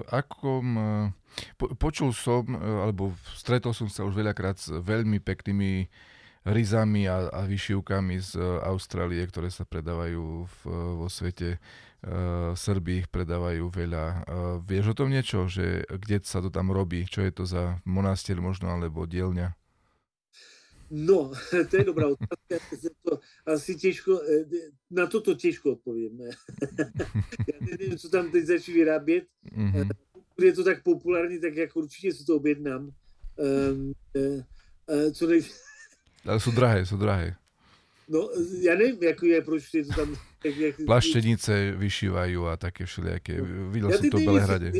akom, po, počul som, uh, alebo stretol som sa už veľakrát s veľmi peknými rizami a, a vyšivkami z Austrálie, ktoré sa predávajú v, vo svete. Uh, Srby ich predávajú veľa. Uh, vieš o tom niečo, že kde sa to tam robí? Čo je to za monastier možno, alebo dielňa? No, <laughs> to je dobrá otázka. To asi těžko, eh, na to to těžko odpovím. <laughs> Já nevím, co tam teď začít vyrábět. Mm-hmm. Je to tak populární, tak jak určitě si to objednám. Um, co nej... <laughs> Ale jsou drahé, jsou drahé. No, já nevím, jak je, proč je to tam... Jak, jak... Plaštěnice vyšívají a také všelijaké. No. Viděl jsem to v Belehradě.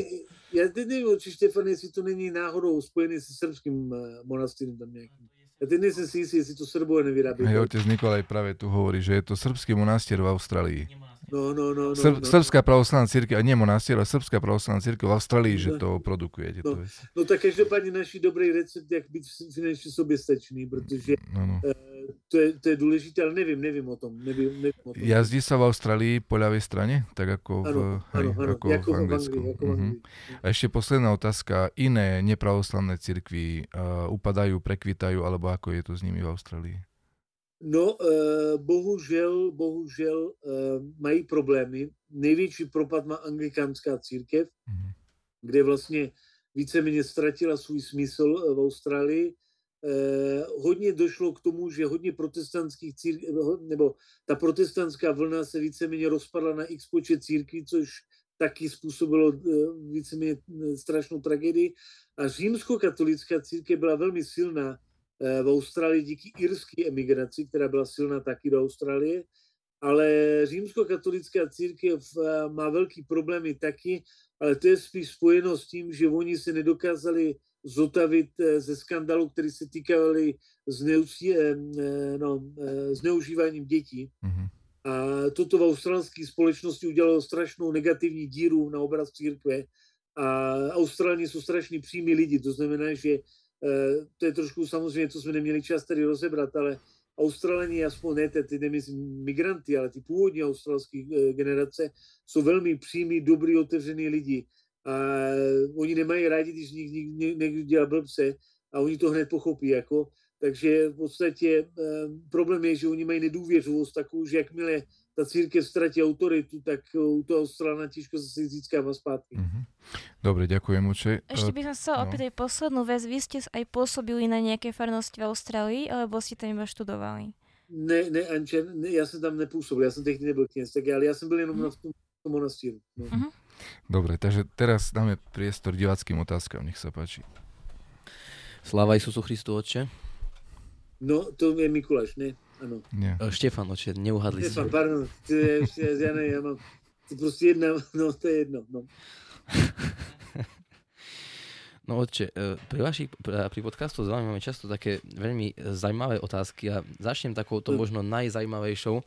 Já teď nevím, či Štefan, jestli to není náhodou spojený se srbským monastýrem tam nějakým. Ja teď nejsem si istý, jestli to Srbové nevyrábí. Hej, otec Nikolaj práve tu hovorí, že je to srbský monastier v Austrálii. No, no, no, no, Srb, no. Srbská pravoslavná církev, a nie monastier, ale Srbská pravoslavná církev v Austrálii, no, že to produkuje. No, no tak každopádně naší dobrý recept, jak být finančně soběstačný, protože no, no. Uh, to je, to je důležité, ale nevím, nevím o tom. Nevím, nevím o tom. Jazdí sa v Austrálii po ľavej strane? Tak ako v, ano, hej, ano, ano, ako jako v Anglicku. V Anglii, jako uh-huh. A ešte posledná otázka. Iné nepravoslavné cirkvy uh, upadajú, prekvitajú, alebo ako je to s nimi v Austrálii? No, uh, bohužel, bohužel uh, mají problémy. Největší propad má anglikánská církev, mm-hmm. kde vlastně víceméně ztratila svůj smysl v Austrálii. Eh, hodně došlo k tomu, že hodně protestantských církví, nebo ta protestantská vlna se víceméně rozpadla na x počet církví, což taky způsobilo eh, víceméně eh, strašnou tragédii. A římskokatolická církev byla velmi silná v Austrálii díky irské emigraci, která byla silná taky do Austrálie, ale římskokatolická církev má velký problémy taky, ale to je spíš spojeno s tím, že oni se nedokázali zotavit ze skandalu, který se týkaly zneuží, no, zneužíváním dětí. Mm-hmm. A toto v australské společnosti udělalo strašnou negativní díru na obraz církve. A Australani jsou strašně přímí lidi, to znamená, že to je trošku samozřejmě, co jsme neměli čas tady rozebrat, ale Australani, aspoň ne ty nemyslím migranty, ale ty původní australské generace, jsou velmi přímí, dobrý, otevřený lidi. A oni nemají rádi, když někdo dělá blbce a oni to hned pochopí. Jako. Takže v podstatě problém je, že oni mají nedůvěřivost takovou, že jakmile ta církev ztratí autoritu, tak u toho strana těžko zase získává zpátky. Mm-hmm. Dobre, ďakujem Uče. Ešte by som chcela no. opýtať poslednú vec. Vy ste aj pôsobili na nejaké farnosti v Austrálii, alebo ste tam iba študovali? Ne, ne, Anče, ne, já jsem tam nepůsobil, já jsem tehdy nebyl kněz, tak ale já jsem byl jenom mm. na tom, tom monastíru. No. Mm-hmm. Dobre, takže teraz dáme priestor diváckým otázkam, nech sa páči. Sláva Isusu Christu, Otče. No, to je Mikuláš, ne? Ano. Nie. Štefan, oče, neuhadli Štefan, si. pardon, ty je, já ne, já mám, to prostě jedna, no to je jedno, no. <laughs> No oče, pri, vašich, pri podcastu zaujímame často také veľmi zajímavé otázky a začnem takou to možno najzajímavejšou.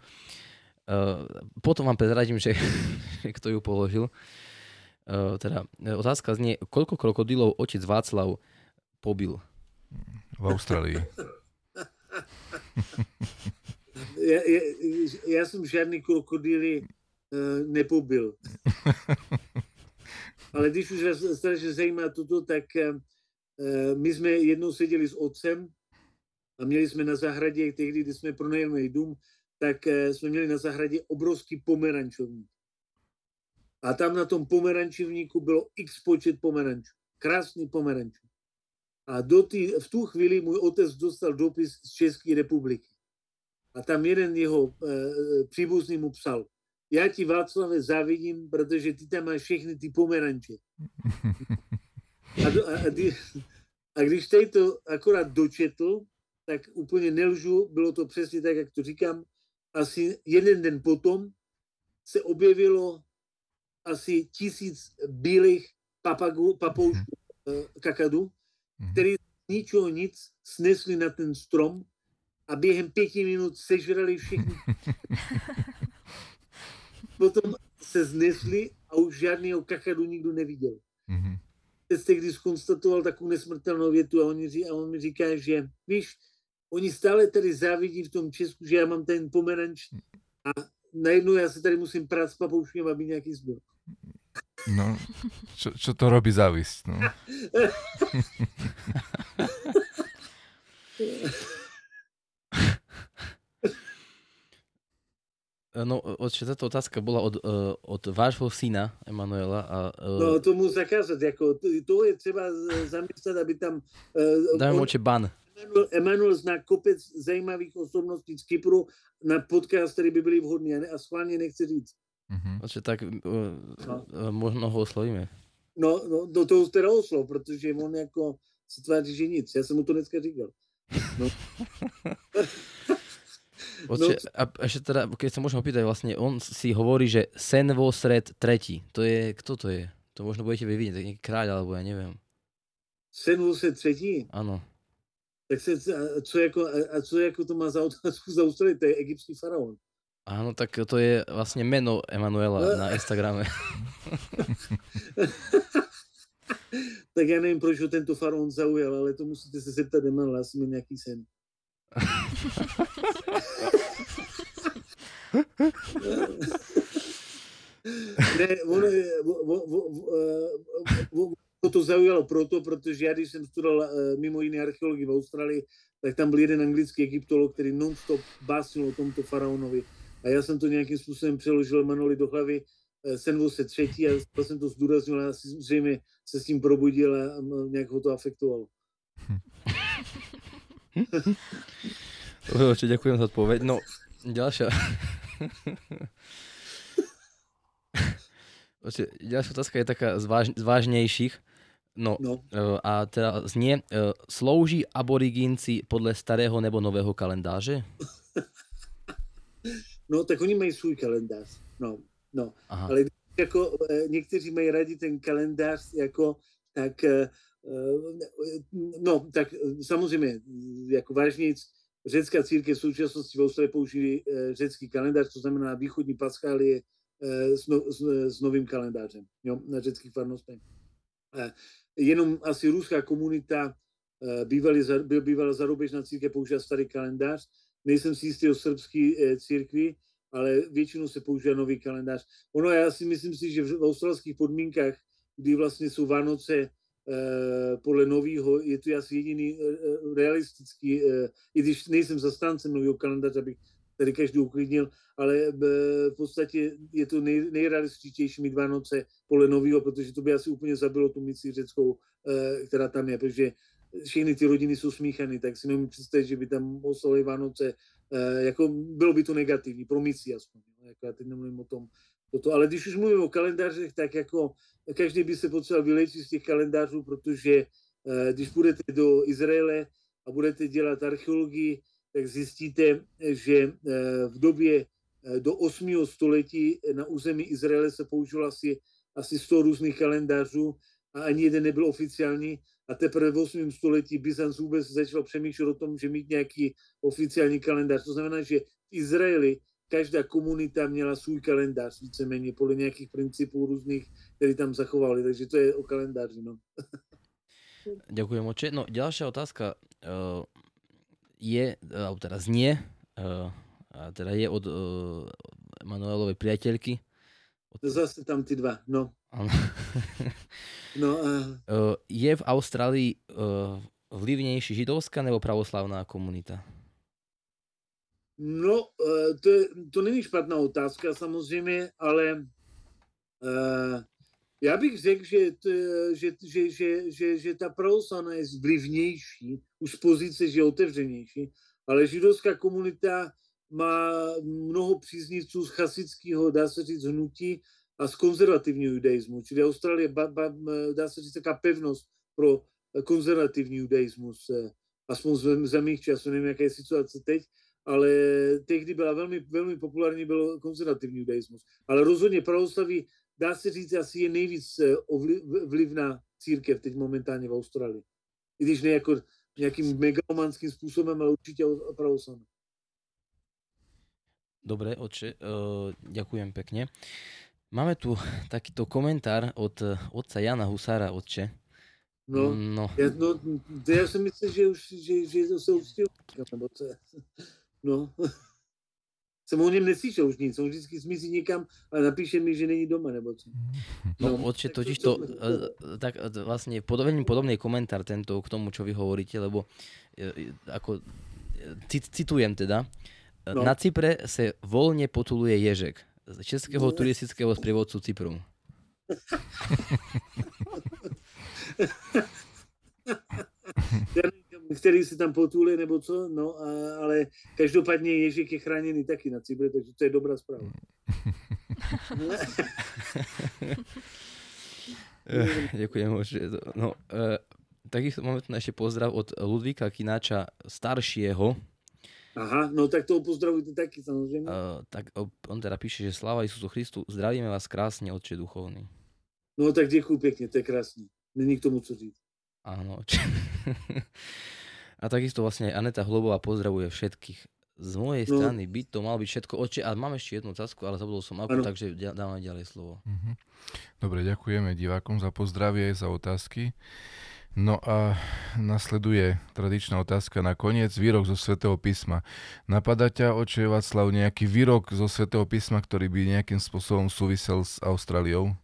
Potom vám prezradím, že, <laughs> kto ju položil. Teda otázka znie, koľko krokodilov otec Václav pobil? V Austrálii. <laughs> <laughs> já, jsem žádný krokodýly uh, nepobil. <laughs> Ale když už vás strašně zajímá toto, tak uh, my jsme jednou seděli s otcem a měli jsme na zahradě, tehdy, kdy jsme pronajeli dům, tak uh, jsme měli na zahradě obrovský pomerančovník. A tam na tom pomerančovníku bylo x počet pomerančů. Krásný pomeranč. A do tý, v tu chvíli můj otec dostal dopis z České republiky. A tam jeden jeho e, příbuzný mu psal, já ti Václave závidím, protože ty tam máš všechny ty pomeranče. A, do, a, a, ty, a když tady to akorát dočetl, tak úplně nelžu, bylo to přesně tak, jak to říkám. Asi jeden den potom se objevilo asi tisíc bílých papagů, papoušků e, kakadu. Který z ničeho nic snesli na ten strom a během pěti minut sežrali všechny. <laughs> Potom se znesli a už žádného kakadu nikdo neviděl. Mm-hmm. Jste když skonstatoval takovou nesmrtelnou větu a on, mi, a on mi říká, že víš, oni stále tady závidí v tom Česku, že já mám ten pomeranč a najednou já se tady musím prát s papouškem, aby nějaký zbyl. No, čo, čo to robí závisť, no. <laughs> No, oče, táto otázka bola od, uh, od vášho syna, Emanuela. A, uh, no, to mu zakázat, jako, to, to je třeba zamyslet, aby tam... Uh, Dajme oče ban. Emanuel, Emanuel zná kopec zajímavých osobností z Kypru na podcast, který by byly vhodný a, ne, a schválně nechci říct. Mm-hmm. tak uh, no. možno ho oslovíme. No, no, do toho teda oslov, protože on jako se tváří, že nic. Já jsem mu to dneska říkal. No. <laughs> Oče, no. a ešte teda, keď sa môžem opýtať, vlastne on si hovorí, že sen vo sred tretí. To je, kto to je? To možno budete vy vidieť, nejaký kráľ, alebo ja neviem. Sen vo sred tretí? Áno. Tak se, a co jako, a co jako to má za otázku <laughs> za ústredí? To je egyptský faraón. Áno, tak to je vlastne meno Emanuela <laughs> na Instagrame. <laughs> tak já nevím, proč ho tento faraón zaujal, ale to musíte se zeptat Emanuela, jsem měl nějaký sen. <laughs> ne, on, on, on, to zaujalo proto, protože já, když jsem studoval eh, mimo jiné archeologii v Austrálii, tak tam byl jeden anglický egyptolog, který non-stop básnil o tomto faraonovi a já jsem to nějakým způsobem přeložil Manoli do hlavy, eh, sen se třetí a jsem to zdůraznil a zřejmě se s tím probudil a nějak ho to afektovalo. Určite ďakujem za odpoveď. No, ďalšia. ďalšia otázka je taká z, váž, z vážnejších. No, no. Eh, a teda znie, eh, slouží aborigínci podle starého nebo nového kalendáře? <laughs> No, tak oni mají svůj kalendář. No, no. Aha. Ale jako e, někteří mají rádi ten kalendář, jako, tak e, no, tak samozřejmě, jako vážnějc, řecká církev v současnosti v Austrálii použili řecký kalendář, to znamená východní paskálie s, no, s, s novým kalendářem jo, na řeckých farnostech. Jenom asi ruská komunita bývalý, byl bývalá zarubežná církev používá starý kalendář. Nejsem si jistý o srbský církvi, ale většinou se používá nový kalendář. Ono, já si myslím si, že v australských podmínkách, kdy vlastně jsou Vánoce eh, podle nového, je to asi jediný eh, realistický, eh, i když nejsem zastáncem nového kalendáře, abych tady každý uklidnil, ale v podstatě je to nej, nejrealističtější mít Vánoce podle nového, protože to by asi úplně zabilo tu misi řeckou, která tam je, protože všechny ty rodiny jsou smíchané, tak si nemůžu představit, že by tam oslavili Vánoce Eh, jako bylo by to negativní, pro misi aspoň. Jako já teď nemluvím o tom, toto. Ale když už mluvím o kalendářích, tak jako každý by se potřeboval vylečit z těch kalendářů, protože eh, když budete do Izraele a budete dělat archeologii, tak zjistíte, že eh, v době do 8. století na území Izraele se použilo asi, asi 100 různých kalendářů a ani jeden nebyl oficiální a teprve v 8. století Byzanc vůbec začal přemýšlet o tom, že mít nějaký oficiální kalendář. To znamená, že v Izraeli každá komunita měla svůj kalendář, víceméně podle nějakých principů různých, které tam zachovali. Takže to je o kalendáři. No. <laughs> Ďakujem, oče. No, ďalšia otázka uh, je, alebo teda znie, uh, teda je od uh, Manuelovej priateľky, Zase tam ty dva, no. No uh... <laughs> Je v Austrálii uh, vlivnější židovská nebo pravoslavná komunita? No, uh, to, je, to není špatná otázka samozřejmě, ale uh, já bych řekl, že, že, že, že, že, že ta pravoslavná je vlivnější, už z pozice, že je otevřenější, ale židovská komunita má mnoho příznivců z chasického, dá se říct, hnutí a z konzervativního judaismu. Čili Austrálie, ba, ba, dá se říct, taková pevnost pro konzervativní judaismus, eh, aspoň v zemích času, nevím, jaká je situace teď, ale tehdy byla velmi, velmi populární byl konzervativní judaismus. Ale rozhodně pravoslaví, dá se říct, asi je nejvíc eh, vlivná církev teď momentálně v Austrálii. I když ne jako nějakým megalomanským způsobem, ale určitě pravoslavná. Dobre, oče, uh, ďakujem pekne. Máme tu <laughs> takýto komentár od eh, otca Jana Husára, otče. No, no. Ja, no to ja si myslím, že už že, že se ustil, nebo to je, <laughs> no. <laughs> Jsem o něm neslyšel už nic, on vždycky zmizí někam a napíše mi, že není doma, nebo co. No, no otče, totiž to, eh, tak vlastne podobný, podobný komentár tento k tomu, čo vy hovoríte, lebo ako, citujem teda, no. na Cypre se volne potuluje ježek z českého no. turistického sprievodcu Cypru. <laughs> který si tam potuluje nebo co, no, a, ale každopádně Ježík je chráněný taky na Cypre, takže to je dobrá zpráva. <laughs> Ďakujem. No, e, takisto máme tu ešte pozdrav od Ludvíka Kináča staršieho, Aha, no tak toho pozdravujte taky samozřejmě. Uh, tak on teda píše, že sláva Isusu Christu, zdravíme vás krásně, Otče duchovný. No tak děkuji pěkně, to je krásný. Není k tomu co říct. Áno. <laughs> a takisto vlastne Aneta Hlobová pozdravuje všetkých. Z mojej no. strany by to mal byť všetko. Oče, a mám ešte jednu otázku, ale zabudol som ako, takže dáme ďalej slovo. Mhm. Dobre, ďakujeme divákom za pozdravie, za otázky. No a nasleduje tradičná otázka na koniec. Výrok zo Svetého písma. Napadá ťa, oče Václav, nejaký výrok zo Svetého písma, ktorý by nejakým spôsobom súvisel s Austráliou?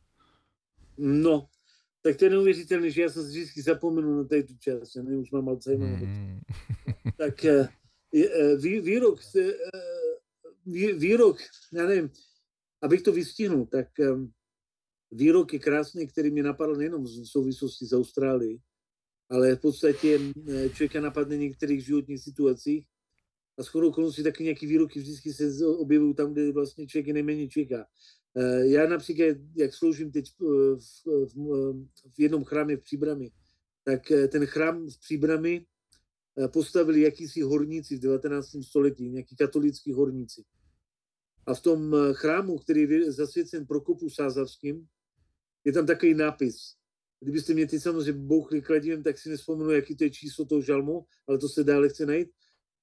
No, tak to je neuvěřitelné, že já jsem vždycky zapomenu na této část. Já nevím, už mám Alzheimer. Mm. <laughs> tak eh, eh, vý, výrok, eh, vý, výrok, já nevím, abych to vystihnul, tak výrok je krásný, který mě napadl nejenom v souvislosti s Austrálií, ale v podstatě eh, člověka napadne v některých životních situacích a shodou okolností taky nějaký výroky vždycky se objevují tam, kde vlastně člověk je nejméně čeká. Eh, já například, jak sloužím teď v, v, v jednom chrámě v Příbrami, tak eh, ten chrám v Příbrami postavili jakýsi horníci v 19. století, nějaký katolický horníci. A v tom chrámu, který je zasvěcen Prokopu Sázavským, je tam takový nápis kdybyste mě teď samozřejmě bouchli kladivem, tak si nespomenu, jaký to je číslo toho žalmu, ale to se dále chce najít.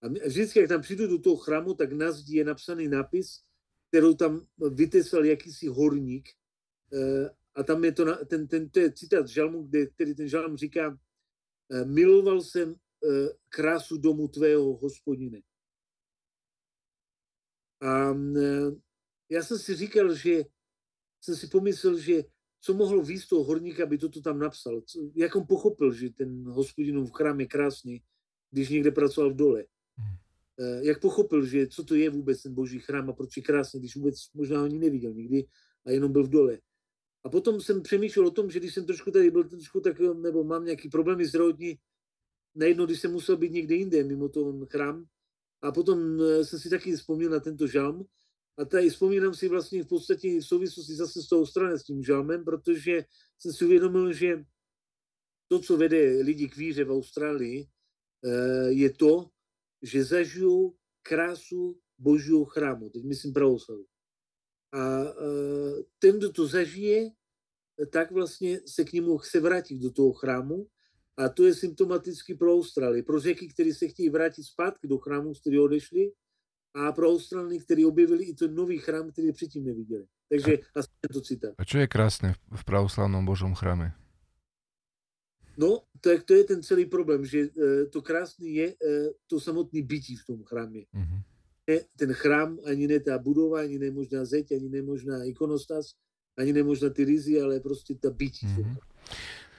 A vždycky, jak tam přijdu do toho chrámu, tak na zdi je napsaný nápis, kterou tam vytesal jakýsi horník. Eh, a tam je to, ten, ten, to je citát žalmu, kde, který ten žalm říká, eh, miloval jsem krásu domu tvého hospodine. A já jsem si říkal, že jsem si pomyslel, že co mohlo víc toho horníka, aby toto tam napsal. Co, jak on pochopil, že ten hospodinův chrám je krásný, když někde pracoval v dole. Hmm. Jak pochopil, že co to je vůbec ten boží chrám a proč je krásný, když vůbec možná ho ani neviděl nikdy a jenom byl v dole. A potom jsem přemýšlel o tom, že když jsem trošku tady byl trošku tak, nebo mám nějaký problémy zdravotní, najednou, když jsem musel být někde jinde, mimo toho chrám, a potom eh, jsem si taky vzpomněl na tento žalm, a tady vzpomínám si vlastně v podstatě v souvislosti zase s tou stranou, s tím žalmem, protože jsem si uvědomil, že to, co vede lidi k víře v Austrálii, eh, je to, že zažijou krásu božího chrámu, teď myslím pravoslavu. A eh, ten, kdo to zažije, tak vlastně se k němu chce vrátit do toho chrámu a to je symptomaticky pro Austrálii. Pro řeky, kteří se chtějí vrátit zpátky do chrámu, z kterého odešli, a pro Australany, kteří objevili i ten nový chrám, který předtím neviděli. Takže a, asi to citát. A čo je krásné v pravoslavnom Božom chráme? No, tak to je ten celý problém, že e, to krásné je e, to samotné bytí v tom chrámě. Mm-hmm. Ne ten chrám, ani ne ta budova, ani ne možná zeď, ani ne možná ikonostas, ani ne možná ty rizy, ale prostě ta bytí. Mm-hmm.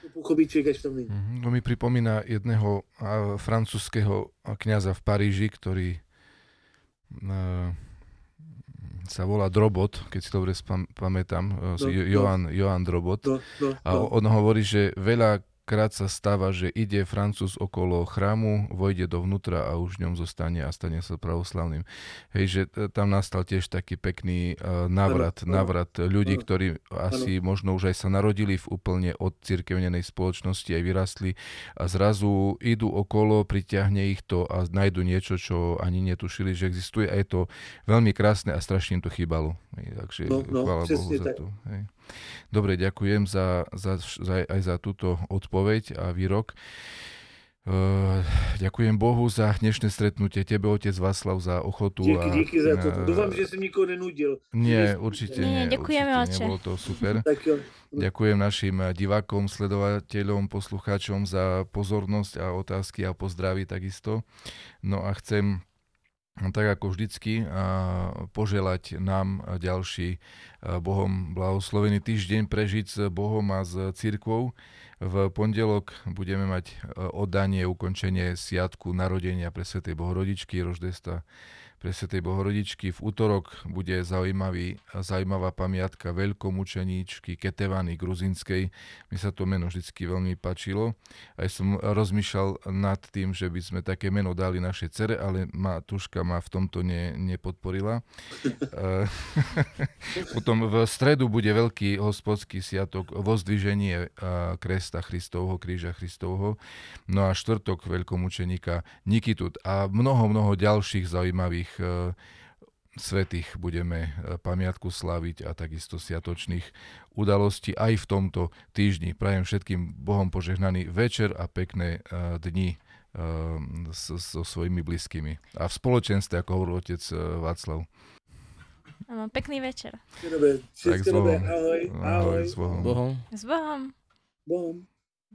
To pochopí člověk, až tam není. Mm-hmm. To mi připomíná jedného a, francúzského kniaza v Paríži, ktorý uh, sa volá Drobot, keď si dobre spam, pamätám, no, Johan, no. Johan Drobot. No, no, a on hovorí, že veľa Krát sa stáva, že ide Francúz okolo chrámu, vojde dovnútra a už v ňom zostane a stane sa pravoslavným. Hej, že e, tam nastal tiež taký pekný uh, návrat, ano, návrat ľudí, ano, ktorí asi ano. možno už aj sa narodili v úplne od cirkevnenej spoločnosti, aj vyrastli a zrazu idú okolo, priťahne ich to a nájdu niečo, čo ani netušili, že existuje a je to veľmi krásne a strašne im to chýbalo. Hej, takže no, no, chvála Bohu za to. Hej. Dobre, ďakujem za, za, za, aj za túto odpoveď a výrok. Uh, ďakujem Bohu za dnešné stretnutie, tebe otec Václav za ochotu. Díky, a, díky za to. Dúfam, že som nikoho nenudil. Nie, určite nie. nie ďakujeme, určite Nebolo to super. <laughs> tak jo. Ďakujem našim divákom, sledovateľom, poslucháčom za pozornosť a otázky a pozdraví takisto. No a chcem tak ako vždycky poželať nám ďalší Bohom blahoslovený týždeň prežiť s Bohom a s církvou. V pondelok budeme mať oddanie, ukončenie sviatku narodenia pre Svetej Bohorodičky, Roždesta pre Svetej Bohorodičky. V útorok bude zaujímavý, zaujímavá pamiatka veľkomučeníčky Ketevany Gruzinskej. Mi sa to meno vždy veľmi páčilo. Aj som rozmýšľal nad tým, že by sme také meno dali našej cere, ale ma, Tuška ma v tomto ne, nepodporila. <laughs> Potom v stredu bude veľký hospodský sviatok vozdviženie kresta Kristovho, kríža Kristovho. No a štvrtok veľkomučeníka Nikitut a mnoho, mnoho ďalších zaujímavých tých e, svetých budeme e, pamiatku slaviť a takisto sviatočných udalostí aj v tomto týždni. Prajem všetkým Bohom požehnaný večer a pekné e, dni so, so svojimi blízkymi. A v spoločenstve, ako hovoril otec Václav. Áno, pekný večer. Všetko dobré, všetko dobré. Ahoj, ahoj. ahoj. S Bohom. Bohom. S Bohom. Bohom.